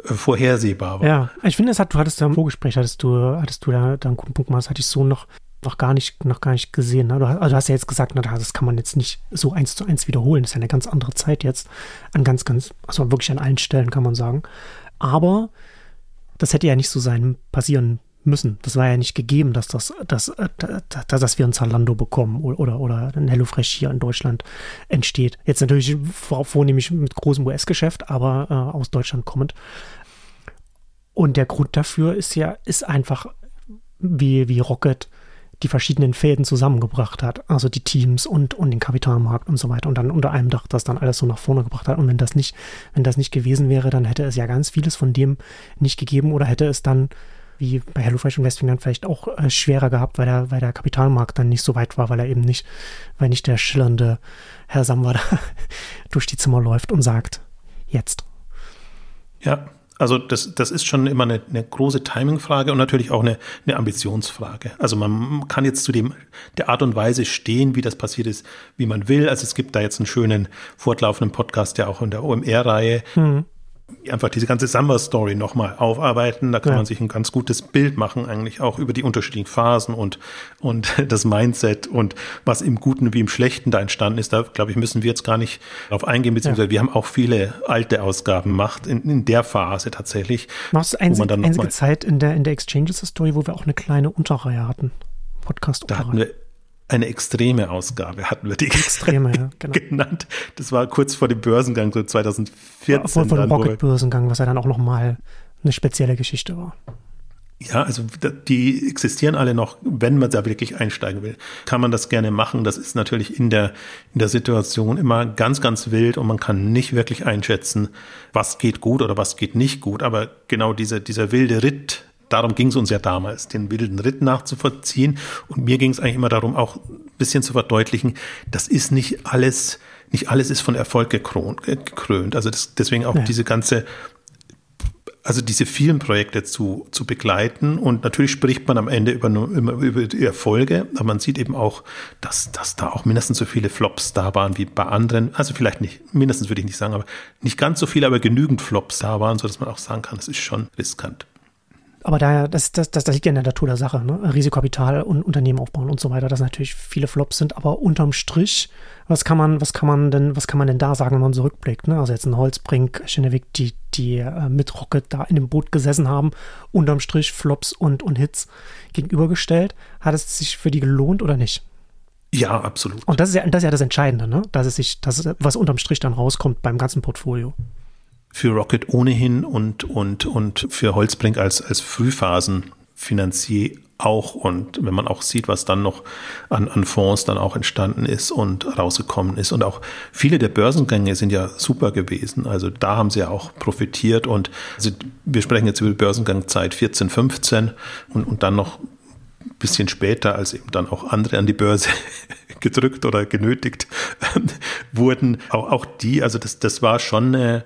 vorhersehbar war. Ja, ich finde, es hat, du hattest da im Vorgespräch, hattest du, hattest du da, da einen guten Punkt gemacht, das hatte ich so noch, noch gar nicht, noch gar nicht gesehen. Ne? Du, hast, also du hast ja jetzt gesagt, na, das kann man jetzt nicht so eins zu eins wiederholen. Das ist ja eine ganz andere Zeit jetzt. An ganz, ganz, also wirklich an allen Stellen kann man sagen. Aber das hätte ja nicht so sein, passieren müssen. Das war ja nicht gegeben, dass das, dass, dass, dass wir ein Zalando bekommen oder, oder, oder ein HelloFresh hier in Deutschland entsteht. Jetzt natürlich vor, vornehmlich mit großem US-Geschäft, aber äh, aus Deutschland kommend. Und der Grund dafür ist ja, ist einfach, wie, wie Rocket die verschiedenen Fäden zusammengebracht hat, also die Teams und, und den Kapitalmarkt und so weiter und dann unter einem Dach das dann alles so nach vorne gebracht hat. Und wenn das nicht, wenn das nicht gewesen wäre, dann hätte es ja ganz vieles von dem nicht gegeben oder hätte es dann wie bei HelloFresh und Westwing dann vielleicht auch äh, schwerer gehabt, weil der, weil der Kapitalmarkt dann nicht so weit war, weil er eben nicht, weil nicht der schillernde Herr Samwer da durch die Zimmer läuft und sagt, jetzt. Ja, also das, das ist schon immer eine, eine große Timing-Frage und natürlich auch eine, eine Ambitionsfrage. Also man kann jetzt zu dem der Art und Weise stehen, wie das passiert ist, wie man will. Also es gibt da jetzt einen schönen fortlaufenden Podcast, der auch in der OMR-Reihe mhm einfach diese ganze Summer-Story nochmal aufarbeiten. Da kann ja. man sich ein ganz gutes Bild machen, eigentlich auch über die unterschiedlichen Phasen und, und das Mindset und was im Guten wie im Schlechten da entstanden ist. Da, glaube ich, müssen wir jetzt gar nicht darauf eingehen, beziehungsweise ja. wir haben auch viele alte Ausgaben gemacht in, in der Phase tatsächlich. Machst du einzig, einzige Zeit in der, in der Exchanges-Story, wo wir auch eine kleine Unterreihe hatten? Podcast-Unterreihe. Eine extreme Ausgabe hatten wir die extreme ja, genau. genannt. Das war kurz vor dem Börsengang, so 2014. Vor, vor dem Rocket-Börsengang, was ja dann auch nochmal eine spezielle Geschichte war. Ja, also die existieren alle noch, wenn man da wirklich einsteigen will, kann man das gerne machen. Das ist natürlich in der, in der Situation immer ganz, ganz wild und man kann nicht wirklich einschätzen, was geht gut oder was geht nicht gut. Aber genau diese, dieser wilde Ritt darum ging es uns ja damals, den wilden Ritt nachzuvollziehen. Und mir ging es eigentlich immer darum, auch ein bisschen zu verdeutlichen, das ist nicht alles, nicht alles ist von Erfolg gekrönt. Also das, deswegen auch ja. diese ganze also diese vielen Projekte zu, zu begleiten. Und natürlich spricht man am Ende über, immer über die Erfolge, aber man sieht eben auch, dass, dass da auch mindestens so viele Flops da waren wie bei anderen. Also vielleicht nicht, mindestens würde ich nicht sagen, aber nicht ganz so viele, aber genügend Flops da waren, sodass man auch sagen kann, das ist schon riskant. Aber daher, das, das, das, das liegt ja in der Natur der Sache, ne? Risikokapital und Unternehmen aufbauen und so weiter, dass natürlich viele Flops sind, aber unterm Strich, was kann man, was kann man denn, was kann man denn da sagen, wenn man zurückblickt? Ne? Also jetzt ein Holzbrink, Schenevik, die, die äh, mit Rocket da in dem Boot gesessen haben, unterm Strich Flops und, und Hits gegenübergestellt. Hat es sich für die gelohnt oder nicht? Ja, absolut. Und das ist ja, das ist ja das Entscheidende, ne? Dass es sich, dass was unterm Strich dann rauskommt beim ganzen Portfolio für Rocket ohnehin und, und, und für Holzbrink als, als Frühphasenfinanzier auch. Und wenn man auch sieht, was dann noch an, an Fonds dann auch entstanden ist und rausgekommen ist. Und auch viele der Börsengänge sind ja super gewesen. Also da haben sie ja auch profitiert. Und also wir sprechen jetzt über die Börsengangzeit 14, 15 und, und dann noch ein bisschen später, als eben dann auch andere an die Börse gedrückt oder genötigt wurden. Auch, auch die, also das, das war schon eine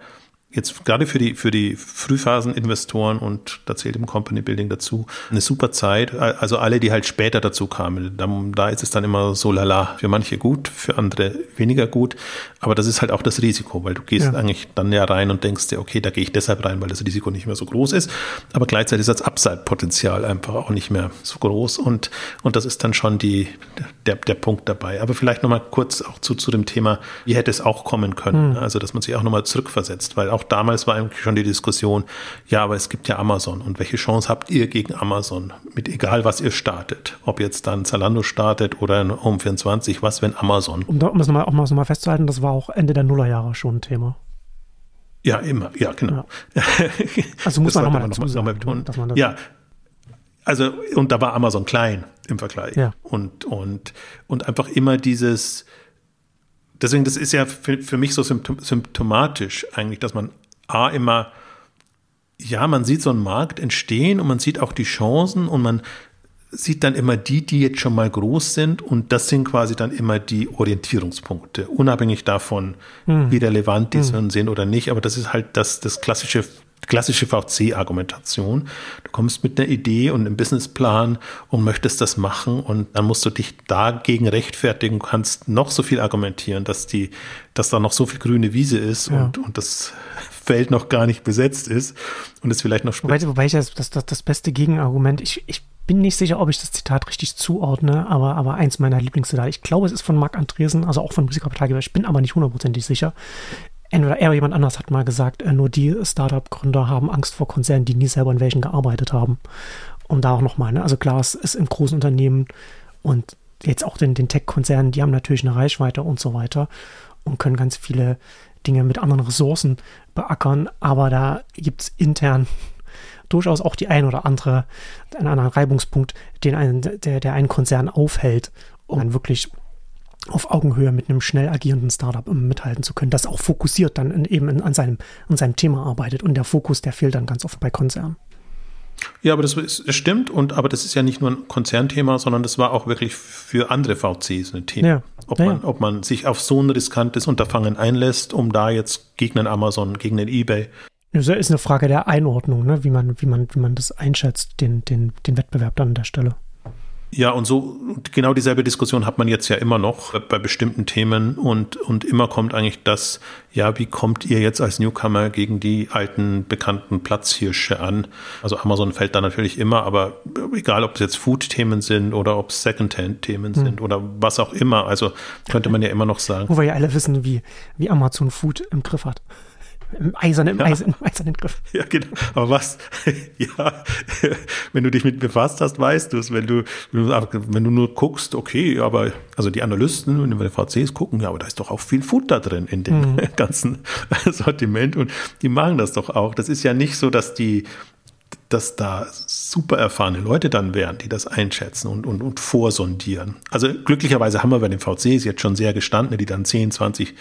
jetzt gerade für die, für die Frühphaseninvestoren und da zählt im Company Building dazu, eine super Zeit. Also alle, die halt später dazu kamen. Da, da ist es dann immer so lala. Für manche gut, für andere weniger gut. Aber das ist halt auch das Risiko, weil du gehst ja. eigentlich dann ja rein und denkst dir, okay, da gehe ich deshalb rein, weil das Risiko nicht mehr so groß ist. Aber gleichzeitig ist das Upside-Potenzial einfach auch nicht mehr so groß. Und, und das ist dann schon die, der, der Punkt dabei. Aber vielleicht nochmal kurz auch zu, zu dem Thema, wie hätte es auch kommen können. Mhm. Also, dass man sich auch nochmal zurückversetzt, weil auch auch damals war eigentlich schon die Diskussion, ja, aber es gibt ja Amazon und welche Chance habt ihr gegen Amazon? Mit egal, was ihr startet. Ob jetzt dann Zalando startet oder ein Home24, was wenn Amazon? Um, um das nochmal, auch mal, noch mal festzuhalten, das war auch Ende der Nullerjahre schon ein Thema. Ja, immer, ja, genau. Ja. Also muss man nochmal dazu noch mal, sagen, noch mal Ja, also und da war Amazon klein im Vergleich. Ja. Und, und, und einfach immer dieses, deswegen, das ist ja für, für mich so symptomatisch eigentlich, dass man A immer, ja, man sieht so einen Markt entstehen und man sieht auch die Chancen und man sieht dann immer die, die jetzt schon mal groß sind und das sind quasi dann immer die Orientierungspunkte, unabhängig davon, hm. wie relevant die hm. sind oder nicht. Aber das ist halt das, das klassische klassische VC-Argumentation. Du kommst mit einer Idee und einem Businessplan und möchtest das machen und dann musst du dich dagegen rechtfertigen, kannst noch so viel argumentieren, dass die, dass da noch so viel grüne Wiese ist ja. und, und das Feld noch gar nicht besetzt ist und es vielleicht noch Wobei, wobei ich das, das, das beste Gegenargument, ich, ich bin nicht sicher, ob ich das Zitat richtig zuordne, aber, aber eins meiner Lieblingszitate, ich glaube, es ist von Marc Andresen, also auch von Risikokapitalgeber, ich bin aber nicht hundertprozentig sicher entweder er oder jemand anders hat mal gesagt, äh, nur die Startup-Gründer haben Angst vor Konzernen, die nie selber in welchen gearbeitet haben. Und da auch nochmal, ne? also klar, es ist im großen Unternehmen und jetzt auch den, den Tech-Konzernen, die haben natürlich eine Reichweite und so weiter und können ganz viele Dinge mit anderen Ressourcen beackern, aber da gibt es intern durchaus auch die ein oder andere, einen anderen Reibungspunkt, den einen, der, der einen Konzern aufhält, um dann wirklich auf Augenhöhe mit einem schnell agierenden Startup mithalten zu können, das auch fokussiert dann in, eben in, an, seinem, an seinem Thema arbeitet. Und der Fokus, der fehlt dann ganz oft bei Konzernen. Ja, aber das, ist, das stimmt. Und aber das ist ja nicht nur ein Konzernthema, sondern das war auch wirklich für andere VCs ein Thema. Ja. Ob, ja, man, ob man sich auf so ein riskantes Unterfangen einlässt, um da jetzt gegen einen Amazon, gegen den eBay. Das ist eine Frage der Einordnung, ne? wie, man, wie, man, wie man das einschätzt, den, den, den Wettbewerb dann an der Stelle. Ja, und so genau dieselbe Diskussion hat man jetzt ja immer noch bei bestimmten Themen und, und immer kommt eigentlich das, ja, wie kommt ihr jetzt als Newcomer gegen die alten bekannten Platzhirsche an? Also Amazon fällt da natürlich immer, aber egal, ob es jetzt Food-Themen sind oder ob es Secondhand-Themen hm. sind oder was auch immer, also könnte man ja immer noch sagen. Wo wir ja alle wissen, wie, wie Amazon Food im Griff hat im eisernen, ja. eisernen, eisernen Griff. Ja, genau. Aber was, ja, wenn du dich mit befasst hast, weißt du es. Wenn du, wenn du nur guckst, okay, aber, also die Analysten, wenn die VCs gucken, ja, aber da ist doch auch viel da drin in dem mhm. ganzen Sortiment und die machen das doch auch. Das ist ja nicht so, dass die, dass da super erfahrene Leute dann wären, die das einschätzen und, und, und vorsondieren. Also glücklicherweise haben wir bei den VCs jetzt schon sehr gestandene, die dann 10, 20,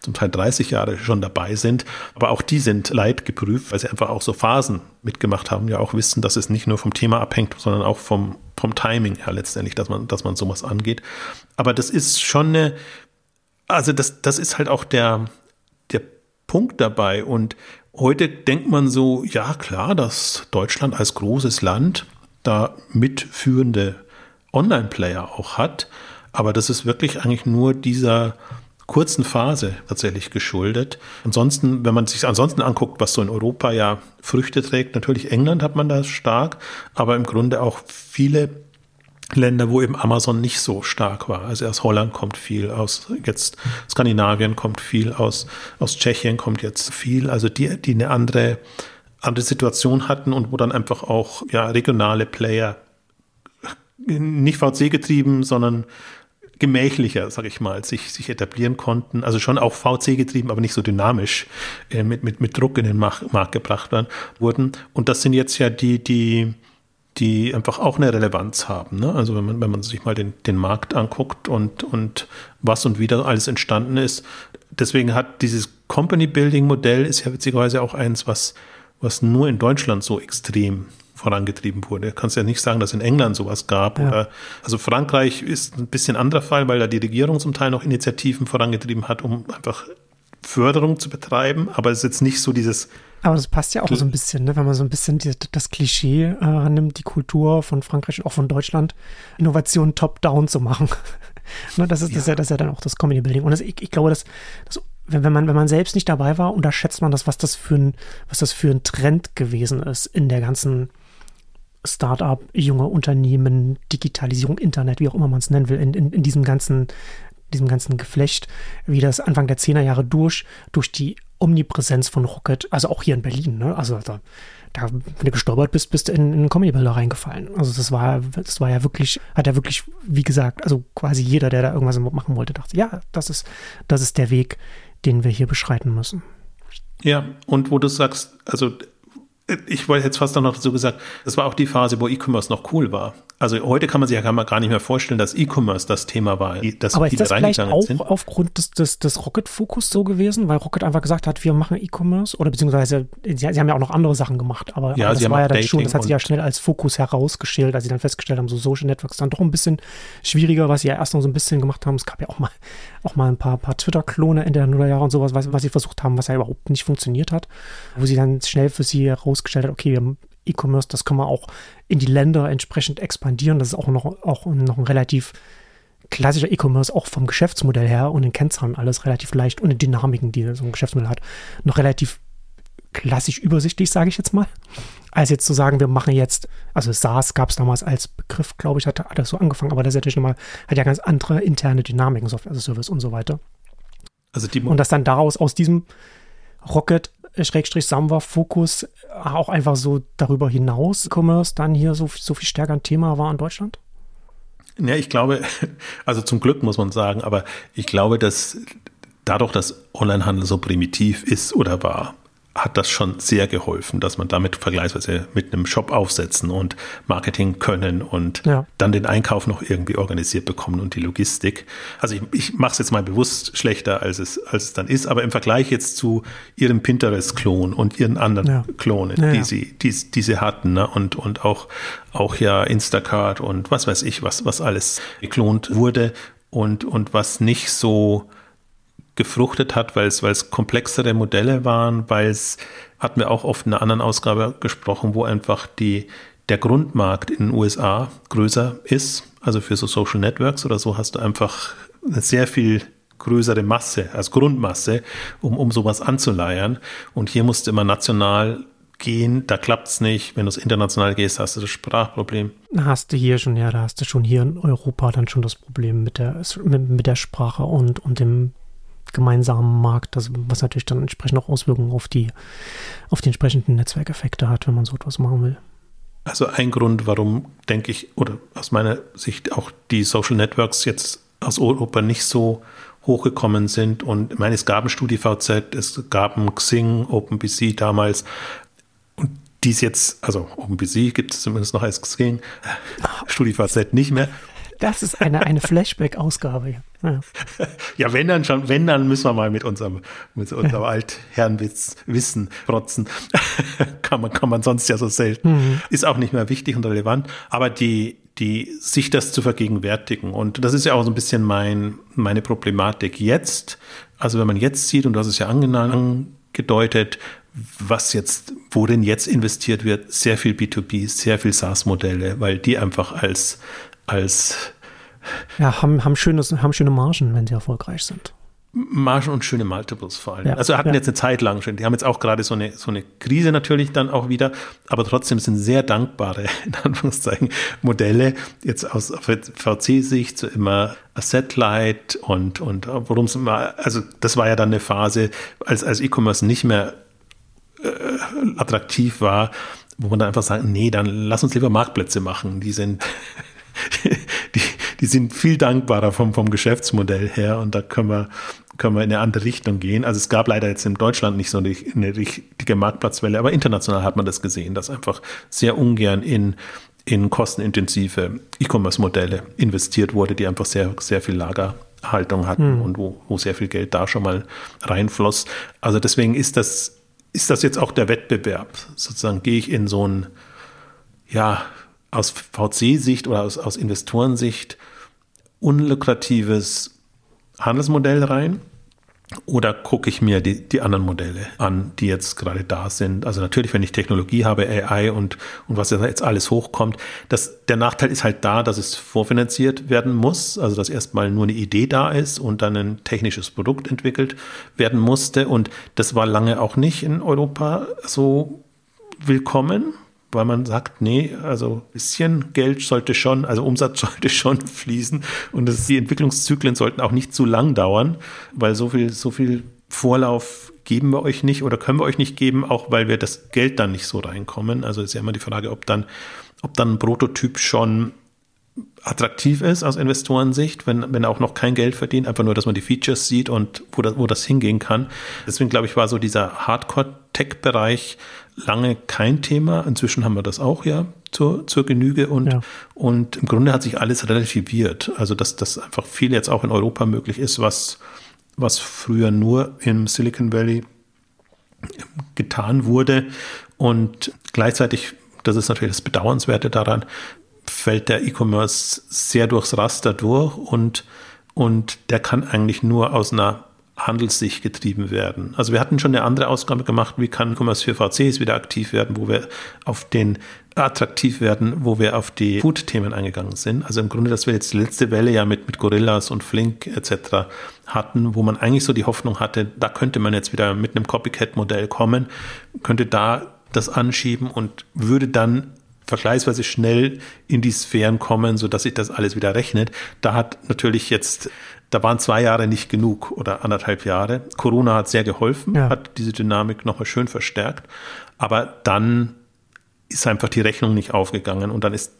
zum Teil 30 Jahre schon dabei sind. Aber auch die sind leidgeprüft, weil sie einfach auch so Phasen mitgemacht haben, ja auch wissen, dass es nicht nur vom Thema abhängt, sondern auch vom, vom Timing her letztendlich, dass man, dass man sowas angeht. Aber das ist schon eine, also das, das ist halt auch der, Punkt dabei. Und heute denkt man so, ja klar, dass Deutschland als großes Land da mitführende Online-Player auch hat. Aber das ist wirklich eigentlich nur dieser kurzen Phase tatsächlich geschuldet. Ansonsten, wenn man sich ansonsten anguckt, was so in Europa ja Früchte trägt, natürlich England hat man da stark, aber im Grunde auch viele Länder, wo eben Amazon nicht so stark war. Also aus Holland kommt viel, aus jetzt Skandinavien kommt viel, aus, aus Tschechien kommt jetzt viel. Also die, die eine andere, andere Situation hatten und wo dann einfach auch ja, regionale Player nicht VC getrieben, sondern gemächlicher, sag ich mal, sich, sich etablieren konnten. Also schon auch VC getrieben, aber nicht so dynamisch äh, mit, mit, mit Druck in den Markt, gebracht werden, wurden. Und das sind jetzt ja die, die, die einfach auch eine Relevanz haben. Ne? Also wenn man, wenn man sich mal den, den Markt anguckt und, und was und wie da alles entstanden ist. Deswegen hat dieses Company Building Modell ist ja witzigerweise auch eins, was, was nur in Deutschland so extrem vorangetrieben wurde. Du kannst ja nicht sagen, dass in England sowas gab. Ja. Oder, also Frankreich ist ein bisschen anderer Fall, weil da die Regierung zum Teil noch Initiativen vorangetrieben hat, um einfach Förderung zu betreiben. Aber es ist jetzt nicht so dieses. Aber das passt ja auch so ein bisschen, ne? wenn man so ein bisschen die, das Klischee äh, nimmt, die Kultur von Frankreich und auch von Deutschland, Innovation top-down zu machen. ne? das, ist, ja. Das, ist ja, das ist ja dann auch das Comedy Building. Und das, ich, ich glaube, dass das wenn man, wenn man selbst nicht dabei war, unterschätzt man das, was das für ein, was das für ein Trend gewesen ist in der ganzen Startup, junge Unternehmen, Digitalisierung, Internet, wie auch immer man es nennen will, in, in, in diesem ganzen, diesem ganzen Geflecht, wie das Anfang der 10er Jahre durch, durch die Omnipräsenz von Rocket, also auch hier in Berlin, ne? Also da, da wenn du gestolpert bist, bist du in, in Comedy-Bilder reingefallen. Also das war, das war ja wirklich, hat ja wirklich, wie gesagt, also quasi jeder, der da irgendwas machen wollte, dachte, ja, das ist, das ist der Weg, den wir hier beschreiten müssen. Ja, und wo du sagst, also ich wollte jetzt fast noch dazu gesagt, das war auch die Phase, wo E-Commerce noch cool war. Also heute kann man sich ja gar nicht mehr vorstellen, dass E-Commerce das Thema war, dass Aber ist das vielleicht auch sind. aufgrund des, des, des Rocket-Fokus so gewesen, weil Rocket einfach gesagt hat, wir machen E-Commerce oder beziehungsweise sie, sie, haben ja auch noch andere Sachen gemacht, aber, ja, aber das war ja dann schon, das hat sich ja schnell als Fokus herausgestellt, als sie dann festgestellt haben, so Social Networks dann doch ein bisschen schwieriger, was sie ja erst noch so ein bisschen gemacht haben. Es gab ja auch mal, auch mal ein paar, paar Twitter-Klone in der Nullerjahre und sowas, was, was sie versucht haben, was ja überhaupt nicht funktioniert hat, wo sie dann schnell für sie herausgestellt hat, okay, wir E-Commerce, das kann man auch in die Länder entsprechend expandieren. Das ist auch noch, auch noch ein relativ klassischer E-Commerce, auch vom Geschäftsmodell her und den Kennzahlen alles relativ leicht und den Dynamiken, die so ein Geschäftsmodell hat, noch relativ klassisch übersichtlich, sage ich jetzt mal. Als jetzt zu sagen, wir machen jetzt, also SaaS gab es damals als Begriff, glaube ich, hat, hat das so angefangen, aber das ist natürlich nochmal, hat ja ganz andere interne Dynamiken, Software as a Service und so weiter. Also die und dass dann daraus aus diesem Rocket Schrägstrich Samba Fokus auch einfach so darüber hinaus Commerce dann hier so, so viel stärker ein Thema war in Deutschland? Ja, ich glaube, also zum Glück muss man sagen, aber ich glaube, dass dadurch, dass Onlinehandel so primitiv ist oder war, hat das schon sehr geholfen, dass man damit vergleichsweise mit einem Shop aufsetzen und Marketing können und ja. dann den Einkauf noch irgendwie organisiert bekommen und die Logistik. Also ich, ich mache es jetzt mal bewusst schlechter, als es, als es dann ist, aber im Vergleich jetzt zu ihrem Pinterest-Klon und ihren anderen ja. Klonen, ja, die, Sie, die, die sie hatten ne? und, und auch, auch ja Instacart und was weiß ich, was, was alles geklont wurde und, und was nicht so gefruchtet hat, weil es, komplexere Modelle waren, weil es, hatten wir auch oft in einer anderen Ausgabe gesprochen, wo einfach die, der Grundmarkt in den USA größer ist. Also für so Social Networks oder so hast du einfach eine sehr viel größere Masse, als Grundmasse, um, um sowas anzuleiern. Und hier musst du immer national gehen, da klappt es nicht. Wenn du es international gehst, hast du das Sprachproblem. Hast du hier schon, ja, da hast du schon hier in Europa dann schon das Problem mit der, mit, mit der Sprache und, und dem gemeinsamen Markt, das, was natürlich dann entsprechend auch Auswirkungen auf die, auf die entsprechenden Netzwerkeffekte hat, wenn man so etwas machen will. Also ein Grund, warum, denke ich, oder aus meiner Sicht auch die Social Networks jetzt aus Europa nicht so hochgekommen sind. Und ich meine, es gab ein StudiVZ, es gab ein Xing, OpenBC damals. Und dies jetzt, also OpenBC gibt es zumindest noch als Xing, StudiVZ nicht mehr. Das ist eine, eine Flashback-Ausgabe. Ja. ja, wenn dann schon, wenn dann müssen wir mal mit unserem, mit unserem Altherrenwissen protzen. kann man, kann man sonst ja so selten. Mhm. Ist auch nicht mehr wichtig und relevant. Aber die, die, sich das zu vergegenwärtigen. Und das ist ja auch so ein bisschen mein, meine Problematik jetzt. Also wenn man jetzt sieht, und du hast es ja angedeutet, was jetzt, worin jetzt investiert wird, sehr viel B2B, sehr viel SaaS-Modelle, weil die einfach als, als ja, haben, haben, schönes, haben schöne Margen, wenn sie erfolgreich sind. Margen und schöne Multiples vor allem. Ja, also hatten ja. jetzt eine Zeit lang schon. Die haben jetzt auch gerade so eine, so eine Krise natürlich dann auch wieder, aber trotzdem sind sehr dankbare, in Anführungszeichen, Modelle jetzt aus VC-Sicht so immer Asset-Light und, und worum es immer, also das war ja dann eine Phase, als, als E-Commerce nicht mehr äh, attraktiv war, wo man dann einfach sagt, nee, dann lass uns lieber Marktplätze machen. Die sind, die, die sind viel dankbarer vom, vom Geschäftsmodell her und da können wir, können wir in eine andere Richtung gehen. Also es gab leider jetzt in Deutschland nicht so eine, eine richtige Marktplatzwelle, aber international hat man das gesehen, dass einfach sehr ungern in, in kostenintensive E-Commerce-Modelle investiert wurde, die einfach sehr, sehr viel Lagerhaltung hatten hm. und wo, wo sehr viel Geld da schon mal reinfloss. Also deswegen ist das, ist das jetzt auch der Wettbewerb. Sozusagen gehe ich in so ein, ja, aus VC-Sicht oder aus, aus Investorensicht unlukratives Handelsmodell rein? Oder gucke ich mir die, die anderen Modelle an, die jetzt gerade da sind? Also natürlich, wenn ich Technologie habe, AI und, und was jetzt alles hochkommt, das, der Nachteil ist halt da, dass es vorfinanziert werden muss, also dass erstmal nur eine Idee da ist und dann ein technisches Produkt entwickelt werden musste. Und das war lange auch nicht in Europa so willkommen weil man sagt, nee, also bisschen Geld sollte schon, also Umsatz sollte schon fließen und das, die Entwicklungszyklen sollten auch nicht zu lang dauern, weil so viel, so viel Vorlauf geben wir euch nicht oder können wir euch nicht geben, auch weil wir das Geld dann nicht so reinkommen. Also ist ja immer die Frage, ob dann, ob dann ein Prototyp schon attraktiv ist aus Investorensicht, wenn, wenn auch noch kein Geld verdient, einfach nur, dass man die Features sieht und wo das, wo das hingehen kann. Deswegen glaube ich, war so dieser Hardcore-Tech-Bereich lange kein Thema. Inzwischen haben wir das auch ja zur, zur Genüge und, ja. und im Grunde hat sich alles relativiert. Also, dass das einfach viel jetzt auch in Europa möglich ist, was, was früher nur im Silicon Valley getan wurde. Und gleichzeitig, das ist natürlich das Bedauernswerte daran, fällt der E-Commerce sehr durchs Raster durch und, und der kann eigentlich nur aus einer Handelssicht getrieben werden. Also wir hatten schon eine andere Ausgabe gemacht, wie kann E-Commerce für VCs wieder aktiv werden, wo wir auf den attraktiv werden, wo wir auf die Food-Themen eingegangen sind. Also im Grunde, dass wir jetzt die letzte Welle ja mit, mit Gorillas und Flink etc. hatten, wo man eigentlich so die Hoffnung hatte, da könnte man jetzt wieder mit einem Copycat-Modell kommen, könnte da das anschieben und würde dann vergleichsweise schnell in die Sphären kommen, so dass sich das alles wieder rechnet. Da hat natürlich jetzt, da waren zwei Jahre nicht genug oder anderthalb Jahre. Corona hat sehr geholfen, ja. hat diese Dynamik nochmal schön verstärkt. Aber dann ist einfach die Rechnung nicht aufgegangen und dann ist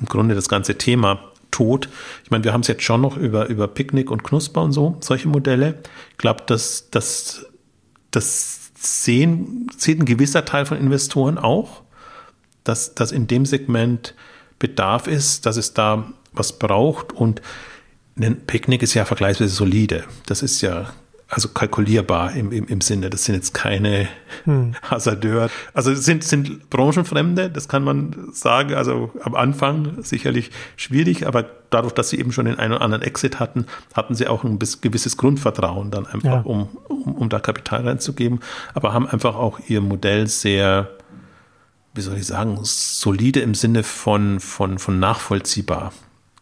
im Grunde das ganze Thema tot. Ich meine, wir haben es jetzt schon noch über, über Picknick und Knusper und so, solche Modelle. Ich glaube, dass das, das sehen, sieht ein gewisser Teil von Investoren auch dass, dass in dem Segment Bedarf ist, dass es da was braucht und ein Picknick ist ja vergleichsweise solide. Das ist ja also kalkulierbar im, im, im Sinne. Das sind jetzt keine hm. Hasardeur. Also sind, sind Branchenfremde, das kann man sagen. Also am Anfang sicherlich schwierig, aber dadurch, dass sie eben schon den einen oder anderen Exit hatten, hatten sie auch ein gewisses Grundvertrauen dann einfach, ja. um, um, um da Kapital reinzugeben, aber haben einfach auch ihr Modell sehr wie soll ich sagen, solide im Sinne von, von, von nachvollziehbar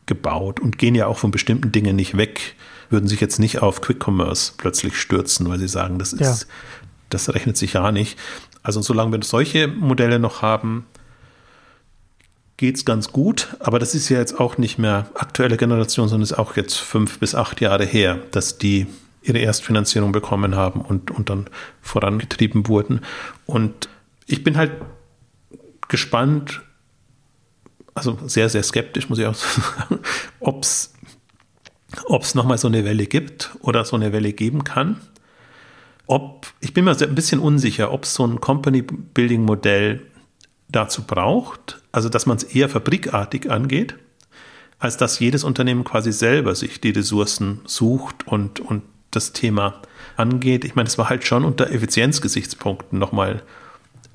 gebaut und gehen ja auch von bestimmten Dingen nicht weg, würden sich jetzt nicht auf Quick Commerce plötzlich stürzen, weil sie sagen, das ist, ja. das rechnet sich ja nicht. Also solange wir solche Modelle noch haben, geht es ganz gut, aber das ist ja jetzt auch nicht mehr aktuelle Generation, sondern ist auch jetzt fünf bis acht Jahre her, dass die ihre Erstfinanzierung bekommen haben und, und dann vorangetrieben wurden. Und ich bin halt gespannt, also sehr, sehr skeptisch, muss ich auch sagen, ob es nochmal so eine Welle gibt oder so eine Welle geben kann. Ob, ich bin mir ein bisschen unsicher, ob es so ein Company-Building-Modell dazu braucht, also dass man es eher fabrikartig angeht, als dass jedes Unternehmen quasi selber sich die Ressourcen sucht und, und das Thema angeht. Ich meine, es war halt schon unter Effizienzgesichtspunkten nochmal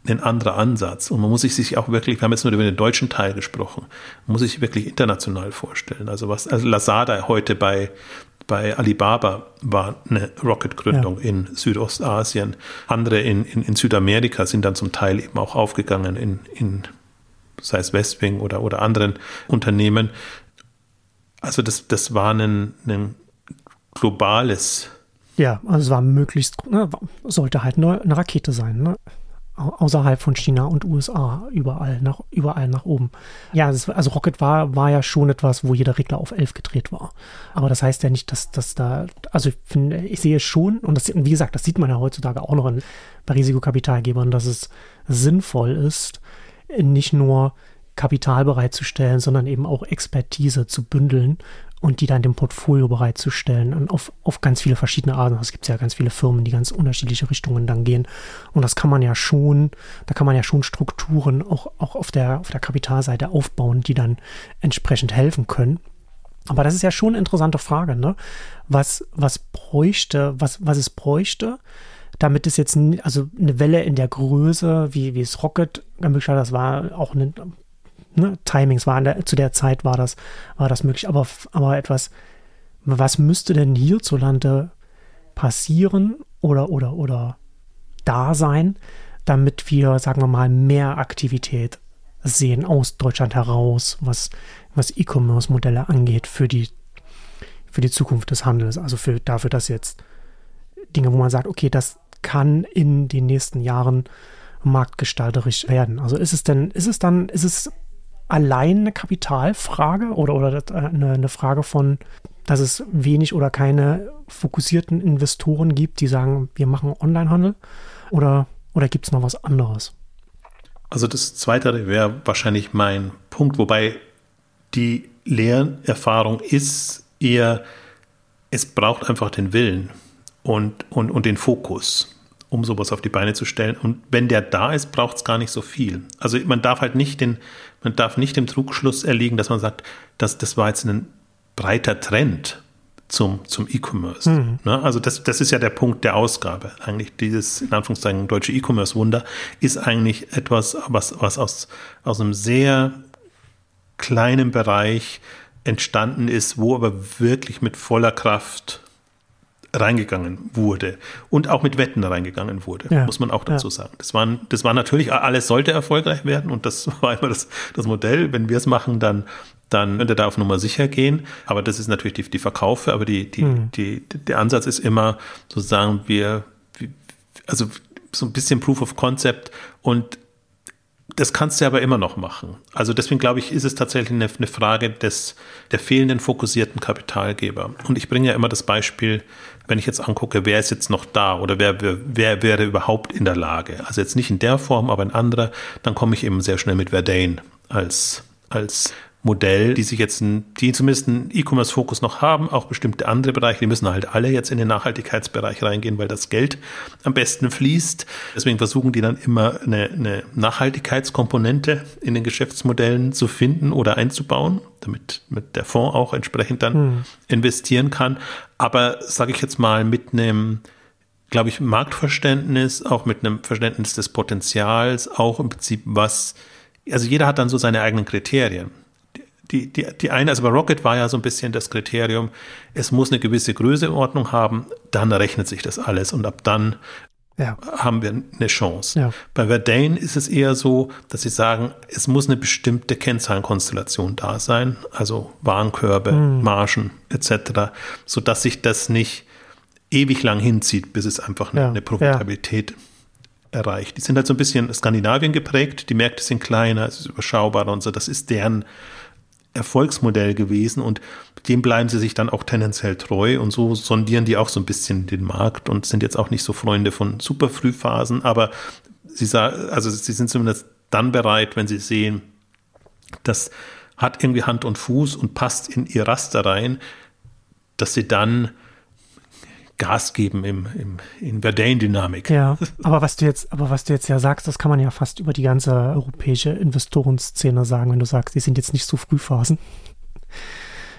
ein anderer Ansatz. Und man muss sich auch wirklich, wir haben jetzt nur über den deutschen Teil gesprochen, man muss sich wirklich international vorstellen. Also was also Lazada heute bei, bei Alibaba war eine Rocket-Gründung ja. in Südostasien. Andere in, in, in, Südamerika sind dann zum Teil eben auch aufgegangen in, in sei es Westwing oder, oder anderen Unternehmen. Also das, das war ein, ein globales. Ja, also es war möglichst, ne, sollte halt nur eine Rakete sein. Ne? Außerhalb von China und USA überall nach überall nach oben. Ja, ist, also Rocket war war ja schon etwas, wo jeder Regler auf 11 gedreht war. Aber das heißt ja nicht, dass dass da also ich finde, ich sehe schon und das wie gesagt, das sieht man ja heutzutage auch noch in, bei Risikokapitalgebern, dass es sinnvoll ist, nicht nur Kapital bereitzustellen, sondern eben auch Expertise zu bündeln und die dann dem Portfolio bereitzustellen und auf, auf ganz viele verschiedene Arten. Es gibt ja ganz viele Firmen, die ganz unterschiedliche Richtungen dann gehen. Und das kann man ja schon, da kann man ja schon Strukturen auch, auch auf der, auf der Kapitalseite aufbauen, die dann entsprechend helfen können. Aber das ist ja schon eine interessante Frage, ne? Was, was bräuchte, was, was es bräuchte, damit es jetzt, also eine Welle in der Größe, wie, wie es Rocket ermöglicht hat, das war auch eine ne, Timings waren der, zu der Zeit war das, war das möglich. Aber, aber etwas, was müsste denn hierzulande passieren oder, oder, oder da sein, damit wir, sagen wir mal, mehr Aktivität sehen aus Deutschland heraus, was, was E-Commerce-Modelle angeht für die, für die Zukunft des Handels. Also für, dafür, dass jetzt Dinge, wo man sagt, okay, das kann in den nächsten Jahren marktgestalterisch werden. Also ist es denn, ist es dann, ist es allein eine Kapitalfrage oder, oder eine, eine Frage von, dass es wenig oder keine fokussierten Investoren gibt, die sagen, wir machen Onlinehandel? Oder, oder gibt es noch was anderes? Also das Zweite wäre wahrscheinlich mein Punkt, wobei die Lernerfahrung ist eher, es braucht einfach den Willen und, und, und den Fokus um sowas auf die Beine zu stellen. Und wenn der da ist, braucht es gar nicht so viel. Also man darf halt nicht den, man darf nicht dem Trugschluss erliegen, dass man sagt, dass das war jetzt ein breiter Trend zum, zum E-Commerce. Mhm. Ne? Also das, das ist ja der Punkt der Ausgabe. Eigentlich dieses, in Anführungszeichen, deutsche E-Commerce-Wunder ist eigentlich etwas, was, was aus, aus einem sehr kleinen Bereich entstanden ist, wo aber wirklich mit voller Kraft reingegangen wurde und auch mit Wetten reingegangen wurde, ja. muss man auch dazu ja. sagen. Das, waren, das war natürlich, alles sollte erfolgreich werden und das war immer das, das Modell. Wenn wir es machen, dann, dann könnte da auf Nummer sicher gehen. Aber das ist natürlich die, die Verkaufe, aber die, die, mhm. die, der Ansatz ist immer sozusagen, wir, also so ein bisschen Proof of Concept und das kannst du aber immer noch machen. Also deswegen glaube ich, ist es tatsächlich eine, eine, Frage des, der fehlenden fokussierten Kapitalgeber. Und ich bringe ja immer das Beispiel, wenn ich jetzt angucke, wer ist jetzt noch da oder wer, wer, wer wäre überhaupt in der Lage. Also jetzt nicht in der Form, aber in anderer, dann komme ich eben sehr schnell mit Verdane als, als Modell, die sich jetzt, ein, die zumindest einen E-Commerce-Fokus noch haben, auch bestimmte andere Bereiche, die müssen halt alle jetzt in den Nachhaltigkeitsbereich reingehen, weil das Geld am besten fließt. Deswegen versuchen die dann immer eine, eine Nachhaltigkeitskomponente in den Geschäftsmodellen zu finden oder einzubauen, damit mit der Fonds auch entsprechend dann hm. investieren kann. Aber sage ich jetzt mal mit einem glaube ich, Marktverständnis, auch mit einem Verständnis des Potenzials, auch im Prinzip was, also jeder hat dann so seine eigenen Kriterien die, die, die eine, also bei Rocket war ja so ein bisschen das Kriterium, es muss eine gewisse Größeordnung haben, dann rechnet sich das alles und ab dann ja. haben wir eine Chance. Ja. Bei Verdane ist es eher so, dass sie sagen, es muss eine bestimmte Kennzahlenkonstellation da sein, also Warenkörbe, mhm. Margen etc., sodass sich das nicht ewig lang hinzieht, bis es einfach eine, ja. eine Profitabilität erreicht. Die sind halt so ein bisschen Skandinavien geprägt, die Märkte sind kleiner, es ist überschaubarer und so, das ist deren Erfolgsmodell gewesen und dem bleiben sie sich dann auch tendenziell treu und so sondieren die auch so ein bisschen den Markt und sind jetzt auch nicht so Freunde von super Frühphasen, aber sie also sie sind zumindest dann bereit, wenn sie sehen, das hat irgendwie Hand und Fuß und passt in ihr Raster rein, dass sie dann Gas geben im, im, in Verdane-Dynamik. Ja, aber was du jetzt, aber was du jetzt ja sagst, das kann man ja fast über die ganze europäische Investorenszene sagen, wenn du sagst, die sind jetzt nicht so Frühphasen.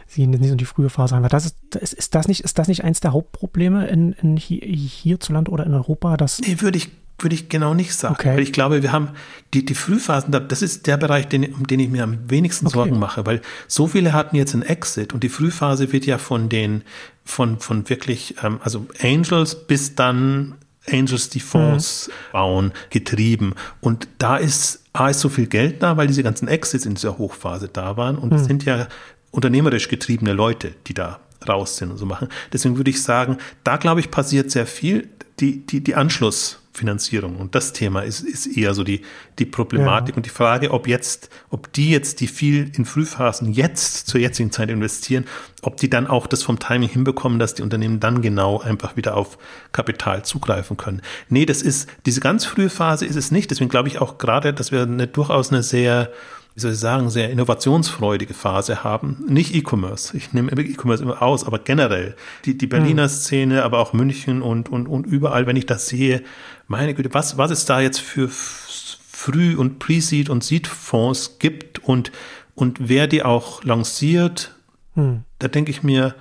Sie sind nicht so die frühe Phase einfach. Das ist, ist, das nicht, ist das nicht eins der Hauptprobleme in, in hierzulande oder in Europa? Dass nee, würde ich, würde ich genau nicht sagen. Okay. Weil ich glaube, wir haben die, die Frühphasen, das ist der Bereich, den, um den ich mir am wenigsten okay. Sorgen mache, weil so viele hatten jetzt einen Exit und die Frühphase wird ja von den, von, von wirklich, ähm, also Angels bis dann Angels, die Fonds mhm. bauen, getrieben. Und da ist, A, ist so viel Geld da, weil diese ganzen Exits in dieser Hochphase da waren und es mhm. sind ja unternehmerisch getriebene Leute, die da raus sind und so machen. Deswegen würde ich sagen, da glaube ich passiert sehr viel. Die, die, die Anschlussfinanzierung und das Thema ist, ist eher so die, die Problematik ja. und die Frage, ob jetzt, ob die jetzt, die viel in Frühphasen jetzt zur jetzigen Zeit investieren, ob die dann auch das vom Timing hinbekommen, dass die Unternehmen dann genau einfach wieder auf Kapital zugreifen können. Nee, das ist, diese ganz frühe Phase ist es nicht. Deswegen glaube ich auch gerade, dass wir eine, durchaus eine sehr, wie soll ich sagen, sehr innovationsfreudige Phase haben. Nicht E-Commerce. Ich nehme E-Commerce immer aus, aber generell. Die, die Berliner mhm. Szene, aber auch München und, und, und überall, wenn ich das sehe, meine Güte, was, was es da jetzt für Früh- und Pre-Seed- und Seed-Fonds gibt und, und wer die auch lanciert, mhm. da denke ich mir,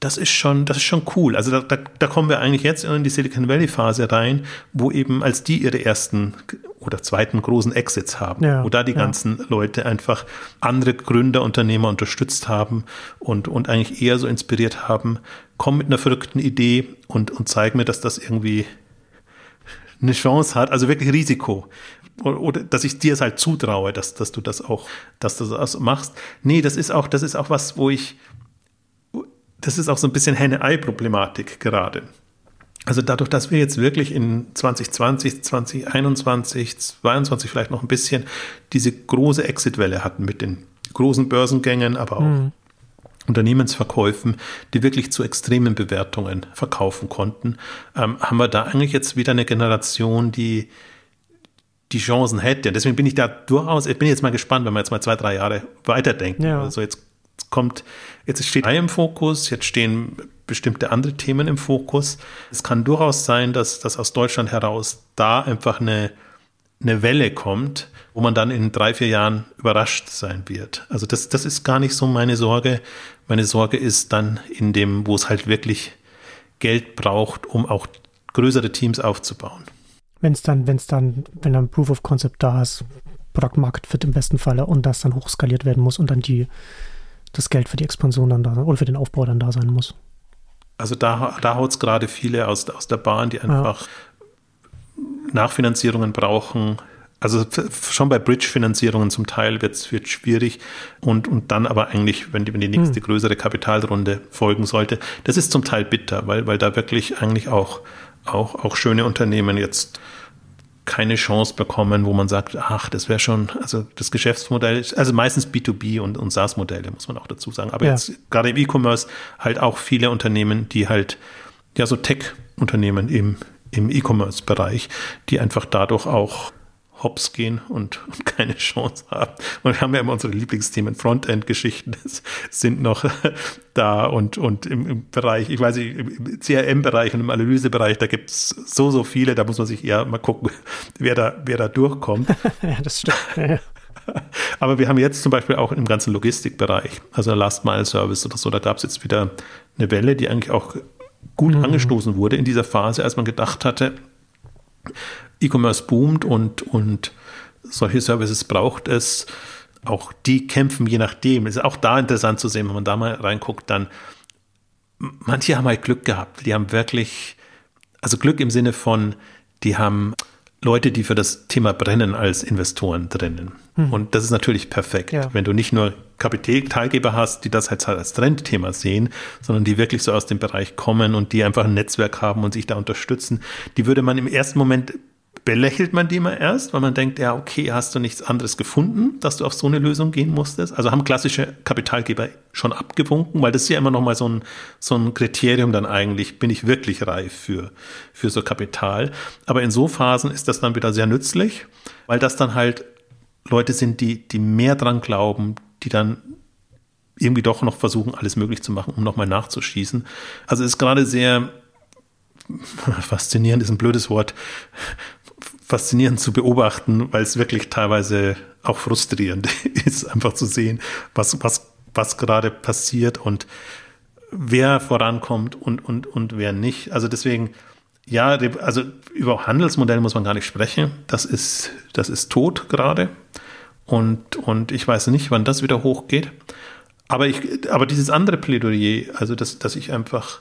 das ist schon, das ist schon cool. Also da, da, da kommen wir eigentlich jetzt in die Silicon Valley Phase rein, wo eben als die ihre ersten oder zweiten großen Exits haben, ja, wo da die ja. ganzen Leute einfach andere Gründer, Unternehmer unterstützt haben und, und eigentlich eher so inspiriert haben, komm mit einer verrückten Idee und, und zeig mir, dass das irgendwie eine Chance hat, also wirklich Risiko. Oder, oder dass ich dir es halt zutraue, dass, dass du das auch, dass du das machst. Nee, das ist auch, das ist auch was, wo ich, das ist auch so ein bisschen Henne-Ei-Problematik gerade. Also dadurch, dass wir jetzt wirklich in 2020, 2021, 2022 vielleicht noch ein bisschen diese große Exit-Welle hatten mit den großen Börsengängen, aber auch mhm. Unternehmensverkäufen, die wirklich zu extremen Bewertungen verkaufen konnten, ähm, haben wir da eigentlich jetzt wieder eine Generation, die die Chancen hätte. Deswegen bin ich da durchaus, ich bin jetzt mal gespannt, wenn wir jetzt mal zwei, drei Jahre weiterdenken. Ja. Also jetzt kommt, jetzt steht AI im Fokus, jetzt stehen bestimmte andere Themen im Fokus. Es kann durchaus sein, dass, dass aus Deutschland heraus da einfach eine, eine Welle kommt, wo man dann in drei, vier Jahren überrascht sein wird. Also das, das ist gar nicht so meine Sorge. Meine Sorge ist dann in dem, wo es halt wirklich Geld braucht, um auch größere Teams aufzubauen. Wenn es dann, wenn es dann, wenn dann Proof of Concept da ist, Product Market Fit im besten Falle und das dann hochskaliert werden muss und dann die das Geld für die Expansion dann da oder für den Aufbau dann da sein muss. Also da, da haut es gerade viele aus, aus der Bahn, die einfach ja. Nachfinanzierungen brauchen. Also schon bei Bridge-Finanzierungen zum Teil wird es schwierig und, und dann aber eigentlich, wenn die, wenn die nächste hm. größere Kapitalrunde folgen sollte, das ist zum Teil bitter, weil, weil da wirklich eigentlich auch, auch, auch schöne Unternehmen jetzt keine Chance bekommen, wo man sagt, ach, das wäre schon, also das Geschäftsmodell, also meistens B2B und, und SaaS-Modelle, muss man auch dazu sagen. Aber ja. jetzt gerade im E-Commerce halt auch viele Unternehmen, die halt, ja, so Tech-Unternehmen im, im E-Commerce-Bereich, die einfach dadurch auch hops gehen und, und, keine Chance haben. Und wir haben ja immer unsere Lieblingsthemen, Frontend-Geschichten sind noch da und, und im, im Bereich, ich weiß nicht, im CRM-Bereich und im Analysebereich, da gibt es so, so viele, da muss man sich eher mal gucken, wer da, wer da durchkommt. ja, das stimmt. Ja. Aber wir haben jetzt zum Beispiel auch im ganzen Logistikbereich, also Last Mile Service oder so, da gab es jetzt wieder eine Welle, die eigentlich auch gut mhm. angestoßen wurde in dieser Phase, als man gedacht hatte, E-Commerce boomt und, und solche Services braucht es. Auch die kämpfen je nachdem. Ist auch da interessant zu sehen, wenn man da mal reinguckt, dann manche haben halt Glück gehabt. Die haben wirklich, also Glück im Sinne von, die haben Leute, die für das Thema brennen als Investoren drinnen. Hm. Und das ist natürlich perfekt, ja. wenn du nicht nur Kapitalgeber hast, die das halt als Trendthema sehen, sondern die wirklich so aus dem Bereich kommen und die einfach ein Netzwerk haben und sich da unterstützen. Die würde man im ersten Moment belächelt man die mal erst, weil man denkt, ja, okay, hast du nichts anderes gefunden, dass du auf so eine Lösung gehen musstest? Also haben klassische Kapitalgeber schon abgewunken, weil das ist ja immer noch mal so ein, so ein Kriterium dann eigentlich, bin ich wirklich reif für, für so Kapital. Aber in so Phasen ist das dann wieder sehr nützlich, weil das dann halt Leute sind, die, die mehr dran glauben, die dann irgendwie doch noch versuchen, alles möglich zu machen, um nochmal nachzuschießen. Also es ist gerade sehr faszinierend, ist ein blödes Wort, faszinierend zu beobachten, weil es wirklich teilweise auch frustrierend ist, einfach zu sehen, was, was, was gerade passiert und wer vorankommt und, und, und wer nicht. Also deswegen, ja, also über Handelsmodelle muss man gar nicht sprechen. Das ist, das ist tot gerade. Und, und ich weiß nicht, wann das wieder hochgeht. Aber, ich, aber dieses andere Plädoyer, also dass, dass ich einfach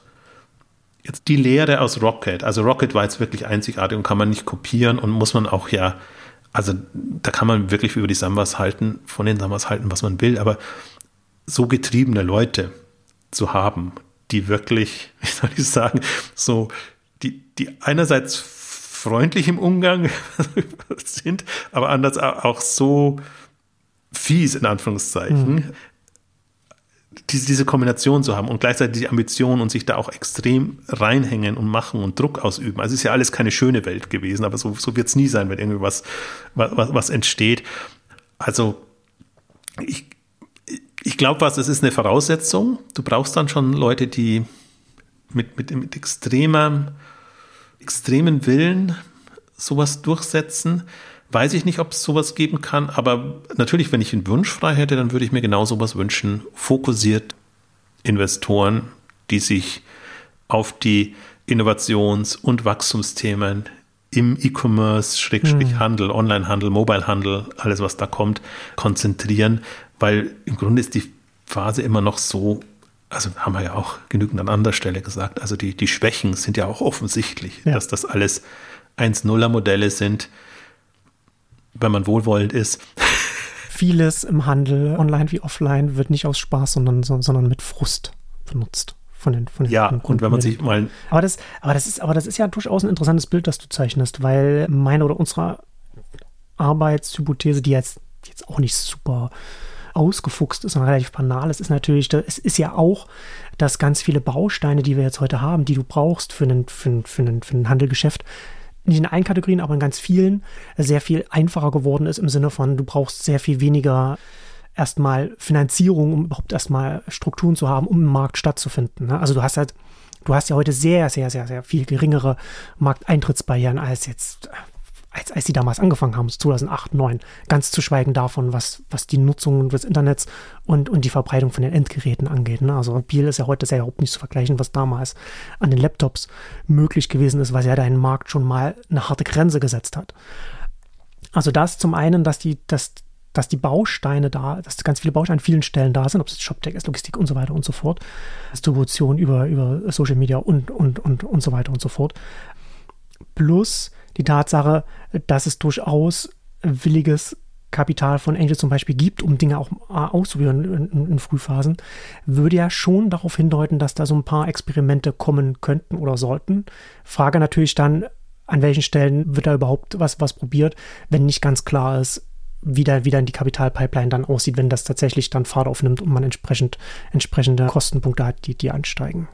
jetzt die Lehre aus Rocket, also Rocket war jetzt wirklich einzigartig und kann man nicht kopieren und muss man auch ja, also da kann man wirklich über die Sambas halten, von den Sambas halten, was man will, aber so getriebene Leute zu haben, die wirklich, wie soll ich sagen, so, die, die einerseits freundlich im Umgang sind, aber anders auch so fies in Anführungszeichen. Mhm. Diese, diese Kombination zu haben und gleichzeitig die Ambition und sich da auch extrem reinhängen und machen und Druck ausüben. Also es ist ja alles keine schöne Welt gewesen, aber so, so wird es nie sein, wenn irgendwie was, was, was entsteht. Also ich, ich glaube, was, es ist eine Voraussetzung. Du brauchst dann schon Leute, die mit, mit, mit extremer, extremen Willen sowas durchsetzen. Weiß ich nicht, ob es sowas geben kann, aber natürlich, wenn ich einen Wunsch frei hätte, dann würde ich mir genau sowas wünschen. Fokussiert Investoren, die sich auf die Innovations- und Wachstumsthemen im E-Commerce, Schrägstrich hm. Handel, Onlinehandel, Mobilehandel, alles was da kommt, konzentrieren, weil im Grunde ist die Phase immer noch so, also haben wir ja auch genügend an anderer Stelle gesagt, also die, die Schwächen sind ja auch offensichtlich, ja. dass das alles 1-0er Modelle sind, wenn man wohlwollend ist. Vieles im Handel, online wie offline, wird nicht aus Spaß, sondern, sondern mit Frust benutzt. Von den, von den ja, und wenn man sich mal. Aber das, aber, das ist, aber das ist ja durchaus ein interessantes Bild, das du zeichnest, weil meine oder unsere Arbeitshypothese, die jetzt, jetzt auch nicht super ausgefuchst ist und relativ banal ist, ist natürlich, es ist ja auch, dass ganz viele Bausteine, die wir jetzt heute haben, die du brauchst für ein, für für für ein Handelgeschäft, nicht in allen Kategorien, aber in ganz vielen, sehr viel einfacher geworden ist im Sinne von, du brauchst sehr viel weniger erstmal Finanzierung, um überhaupt erstmal Strukturen zu haben, um im Markt stattzufinden. Ne? Also du hast halt, du hast ja heute sehr, sehr, sehr, sehr viel geringere Markteintrittsbarrieren als jetzt als, als die damals angefangen haben, 2008, 2009, ganz zu schweigen davon, was, was die Nutzung des Internets und, und die Verbreitung von den Endgeräten angeht. Ne? Also Biel ist ja heute sehr überhaupt nicht zu vergleichen, was damals an den Laptops möglich gewesen ist, weil ja dein Markt schon mal eine harte Grenze gesetzt hat. Also das zum einen, dass die, dass, dass die Bausteine da, dass ganz viele Bausteine an vielen Stellen da sind, ob es Shoptech ist, Logistik und so weiter und so fort, Distribution über, über Social Media und, und, und, und so weiter und so fort. Plus die Tatsache, dass es durchaus williges Kapital von Angel zum Beispiel gibt, um Dinge auch auszuführen in, in, Frühphasen, würde ja schon darauf hindeuten, dass da so ein paar Experimente kommen könnten oder sollten. Frage natürlich dann, an welchen Stellen wird da überhaupt was, was probiert, wenn nicht ganz klar ist, wie, da, wie dann die Kapitalpipeline dann aussieht, wenn das tatsächlich dann Fahrt aufnimmt und man entsprechend entsprechende Kostenpunkte hat, die, die ansteigen.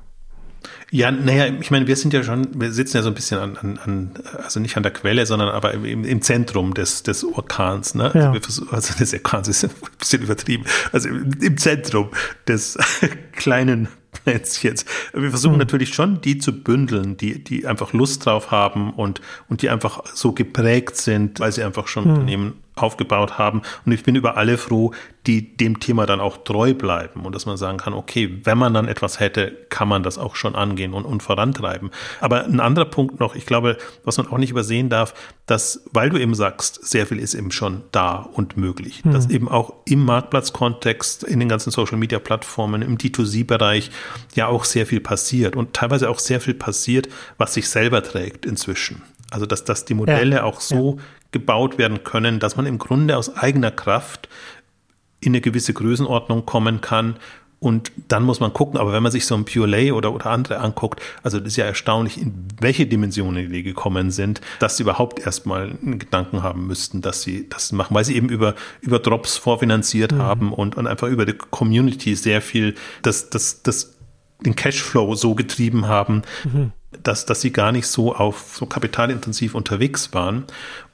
Ja, naja, ich meine, wir sind ja schon, wir sitzen ja so ein bisschen an, an, an also nicht an der Quelle, sondern aber im, im Zentrum des, des Orkans. Ne? Ja. Also, also des Orkans ist ein bisschen übertrieben. Also im, im Zentrum des kleinen Plätzchens. Wir versuchen mhm. natürlich schon, die zu bündeln, die, die einfach Lust drauf haben und, und die einfach so geprägt sind, weil sie einfach schon mhm. Unternehmen aufgebaut haben. Und ich bin über alle froh, die dem Thema dann auch treu bleiben und dass man sagen kann, okay, wenn man dann etwas hätte, kann man das auch schon angehen und, und vorantreiben. Aber ein anderer Punkt noch, ich glaube, was man auch nicht übersehen darf, dass, weil du eben sagst, sehr viel ist eben schon da und möglich, mhm. dass eben auch im Marktplatzkontext, in den ganzen Social-Media-Plattformen, im D2C-Bereich ja auch sehr viel passiert und teilweise auch sehr viel passiert, was sich selber trägt inzwischen. Also dass, dass die Modelle ja, auch so ja gebaut werden können, dass man im Grunde aus eigener Kraft in eine gewisse Größenordnung kommen kann. Und dann muss man gucken, aber wenn man sich so ein Pure oder, oder andere anguckt, also das ist ja erstaunlich, in welche Dimensionen die gekommen sind, dass sie überhaupt erstmal einen Gedanken haben müssten, dass sie das machen, weil sie eben über, über Drops vorfinanziert mhm. haben und, und einfach über die Community sehr viel das, das, das, den Cashflow so getrieben haben, mhm dass, dass sie gar nicht so auf so kapitalintensiv unterwegs waren.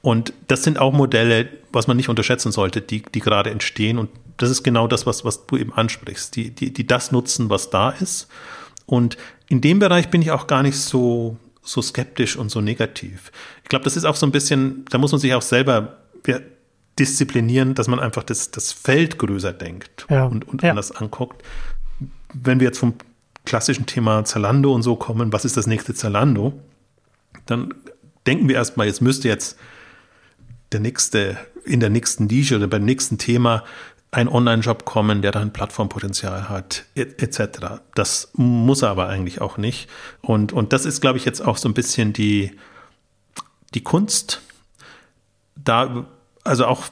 Und das sind auch Modelle, was man nicht unterschätzen sollte, die, die gerade entstehen. Und das ist genau das, was, was du eben ansprichst, die, die, die das nutzen, was da ist. Und in dem Bereich bin ich auch gar nicht so, so skeptisch und so negativ. Ich glaube, das ist auch so ein bisschen, da muss man sich auch selber disziplinieren, dass man einfach das, das Feld größer denkt ja. und, und ja. anders anguckt. Wenn wir jetzt vom klassischen Thema Zalando und so kommen, was ist das nächste Zalando? dann denken wir erstmal, jetzt müsste jetzt der nächste, in der nächsten Nische oder beim nächsten Thema ein Online-Shop kommen, der dann Plattformpotenzial hat, etc. Das muss er aber eigentlich auch nicht. Und, und das ist, glaube ich, jetzt auch so ein bisschen die, die Kunst, da, also auch,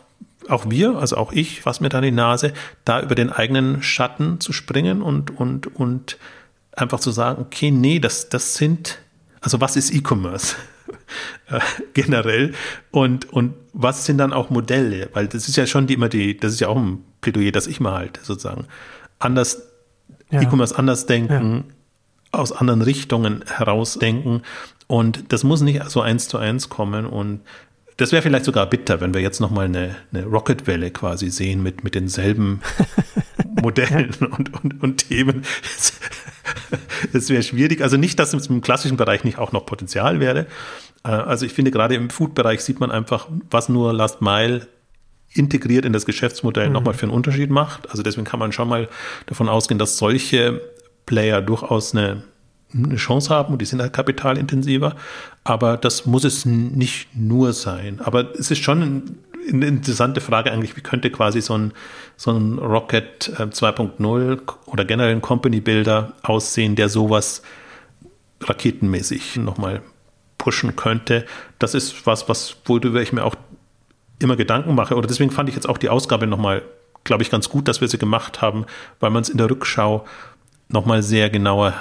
auch wir, also auch ich, was mir da die Nase, da über den eigenen Schatten zu springen und, und, und einfach zu sagen, okay, nee, das, das sind, also was ist E-Commerce? Äh, generell und, und was sind dann auch Modelle? Weil das ist ja schon die, immer die, das ist ja auch ein Plädoyer, das ich mal halte, sozusagen. Anders, ja. E-Commerce anders denken, ja. aus anderen Richtungen herausdenken und das muss nicht so eins zu eins kommen und das wäre vielleicht sogar bitter, wenn wir jetzt nochmal eine, eine Rocket-Welle quasi sehen mit, mit denselben Modellen und, und, und Themen. Das wäre schwierig. Also nicht, dass es im klassischen Bereich nicht auch noch Potenzial wäre. Äh, also ich finde, gerade im Food-Bereich sieht man einfach, was nur Last Mile integriert in das Geschäftsmodell mhm. nochmal für einen Unterschied macht. Also deswegen kann man schon mal davon ausgehen, dass solche Player durchaus eine eine Chance haben und die sind halt kapitalintensiver. Aber das muss es nicht nur sein. Aber es ist schon eine interessante Frage eigentlich, wie könnte quasi so ein, so ein Rocket 2.0 äh, oder generell ein Company Builder aussehen, der sowas raketenmäßig nochmal pushen könnte. Das ist was, was, worüber ich mir auch immer Gedanken mache. Oder deswegen fand ich jetzt auch die Ausgabe nochmal, glaube ich, ganz gut, dass wir sie gemacht haben, weil man es in der Rückschau nochmal sehr genauer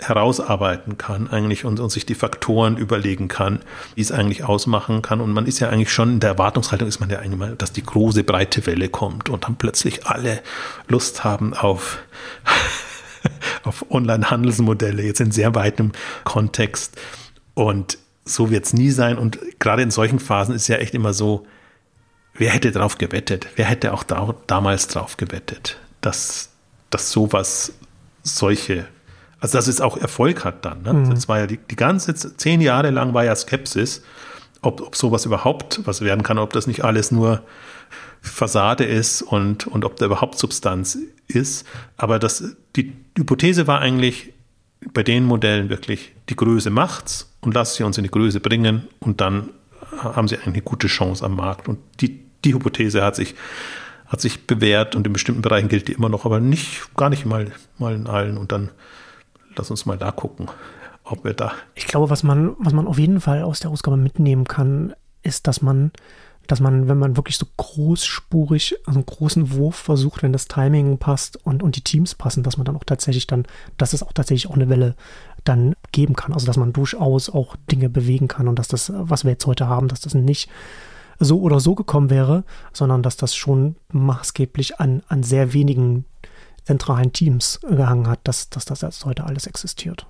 herausarbeiten kann eigentlich und, und sich die Faktoren überlegen kann, wie es eigentlich ausmachen kann. Und man ist ja eigentlich schon in der Erwartungshaltung ist man ja eigentlich mal, dass die große breite Welle kommt und dann plötzlich alle Lust haben auf, auf Online-Handelsmodelle, jetzt in sehr weitem Kontext. Und so wird es nie sein. Und gerade in solchen Phasen ist ja echt immer so, wer hätte drauf gewettet? Wer hätte auch da, damals drauf gewettet, dass, dass sowas solche also dass es auch Erfolg hat dann. Ne? Mhm. Das war ja die, die ganze zehn Jahre lang war ja Skepsis, ob, ob sowas überhaupt was werden kann, ob das nicht alles nur Fassade ist und, und ob da überhaupt Substanz ist. Aber das, die Hypothese war eigentlich bei den Modellen wirklich, die Größe macht's und lasst sie uns in die Größe bringen und dann haben sie eine gute Chance am Markt. Und die, die Hypothese hat sich, hat sich bewährt und in bestimmten Bereichen gilt die immer noch, aber nicht, gar nicht mal, mal in allen. Und dann Lass uns mal da gucken, ob wir da. Ich glaube, was man, was man auf jeden Fall aus der Ausgabe mitnehmen kann, ist, dass man, dass man, wenn man wirklich so großspurig, also einen großen Wurf versucht, wenn das Timing passt und, und die Teams passen, dass man dann auch tatsächlich dann, dass es auch tatsächlich auch eine Welle dann geben kann. Also dass man durchaus auch Dinge bewegen kann und dass das, was wir jetzt heute haben, dass das nicht so oder so gekommen wäre, sondern dass das schon maßgeblich an, an sehr wenigen zentralen Teams gehangen hat, dass, dass das jetzt heute alles existiert.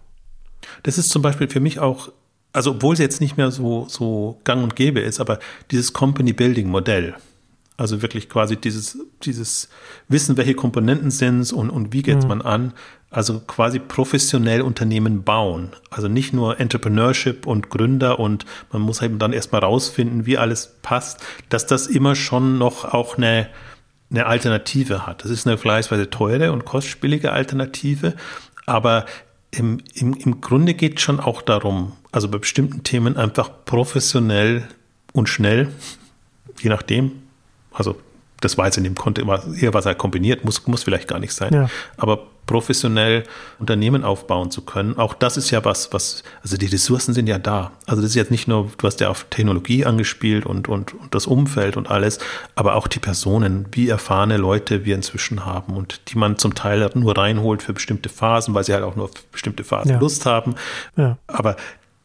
Das ist zum Beispiel für mich auch, also obwohl es jetzt nicht mehr so, so gang und gäbe ist, aber dieses Company Building Modell, also wirklich quasi dieses, dieses Wissen, welche Komponenten sind es und, und wie geht mhm. man an, also quasi professionell Unternehmen bauen. Also nicht nur Entrepreneurship und Gründer und man muss eben dann erstmal rausfinden, wie alles passt, dass das immer schon noch auch eine, eine Alternative hat. Das ist eine vergleichsweise teure und kostspielige Alternative, aber im, im, im Grunde geht es schon auch darum, also bei bestimmten Themen einfach professionell und schnell, je nachdem, also das war jetzt in dem Kontext eher was er kombiniert, muss, muss vielleicht gar nicht sein, ja. aber professionell Unternehmen aufbauen zu können. Auch das ist ja was, was, also die Ressourcen sind ja da. Also das ist jetzt nicht nur, du hast ja auf Technologie angespielt und, und, und das Umfeld und alles, aber auch die Personen, wie erfahrene Leute wir inzwischen haben und die man zum Teil nur reinholt für bestimmte Phasen, weil sie halt auch nur auf bestimmte Phasen ja. Lust haben. Ja. Aber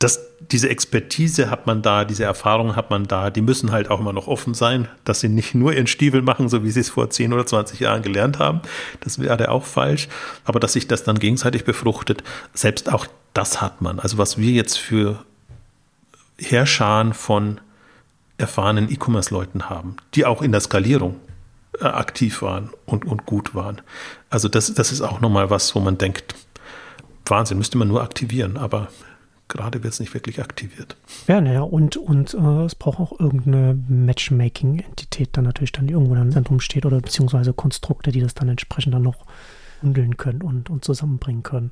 das, diese Expertise hat man da, diese Erfahrung hat man da, die müssen halt auch immer noch offen sein, dass sie nicht nur ihren Stiefel machen, so wie sie es vor 10 oder 20 Jahren gelernt haben. Das wäre auch falsch. Aber dass sich das dann gegenseitig befruchtet, selbst auch das hat man. Also was wir jetzt für Herrscharen von erfahrenen E-Commerce-Leuten haben, die auch in der Skalierung äh, aktiv waren und, und gut waren. Also das, das ist auch nochmal was, wo man denkt, Wahnsinn, müsste man nur aktivieren, aber gerade wird es nicht wirklich aktiviert. Ja, naja, und, und äh, es braucht auch irgendeine Matchmaking-Entität dann natürlich dann, die irgendwo dann im Zentrum steht oder beziehungsweise Konstrukte, die das dann entsprechend dann noch handeln können und, und zusammenbringen können.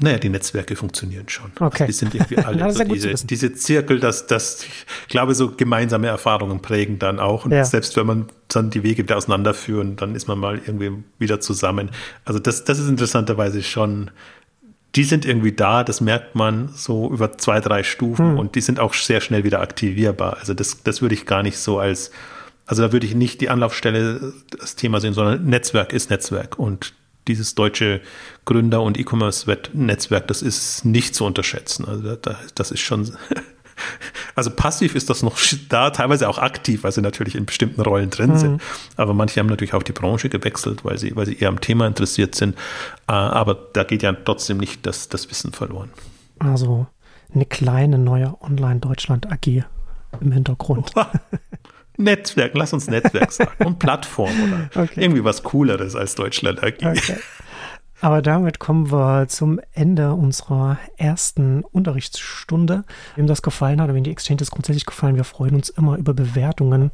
Naja, die Netzwerke funktionieren schon. Okay. Also die sind irgendwie alle Na, das ist so ja zu diese, diese Zirkel, dass das, ich glaube, so gemeinsame Erfahrungen prägen dann auch. Und Ja. selbst wenn man dann die Wege wieder auseinanderführen, dann ist man mal irgendwie wieder zusammen. Also das, das ist interessanterweise schon, die sind irgendwie da, das merkt man so über zwei, drei Stufen Hm. und die sind auch sehr schnell wieder aktivierbar. Also das, das würde ich gar nicht so als, also da würde ich nicht die Anlaufstelle das Thema sehen, sondern Netzwerk ist Netzwerk und dieses deutsche Gründer- und E-Commerce-Netzwerk, das ist nicht zu unterschätzen. Also da, das ist schon, also passiv ist das noch da, teilweise auch aktiv, weil sie natürlich in bestimmten Rollen drin sind. Aber manche haben natürlich auch die Branche gewechselt, weil sie, weil sie eher am Thema interessiert sind. Äh, Aber da geht ja trotzdem nicht das, das Wissen verloren. Also eine kleine neue Online-Deutschland AG im Hintergrund. Netzwerk, lass uns Netzwerk sagen. Und Plattform oder Okay. irgendwie was Cooleres als Deutschland AG. Okay. Aber damit kommen wir zum Ende unserer ersten Unterrichtsstunde. Wem das gefallen hat, wenn die Exchanges grundsätzlich gefallen, wir freuen uns immer über Bewertungen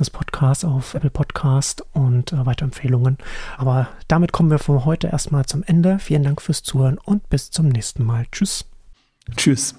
des Podcasts auf Apple Podcast und äh, Weiterempfehlungen. Aber damit kommen wir von heute erstmal zum Ende. Vielen Dank fürs Zuhören und bis zum nächsten Mal. Tschüss. Tschüss.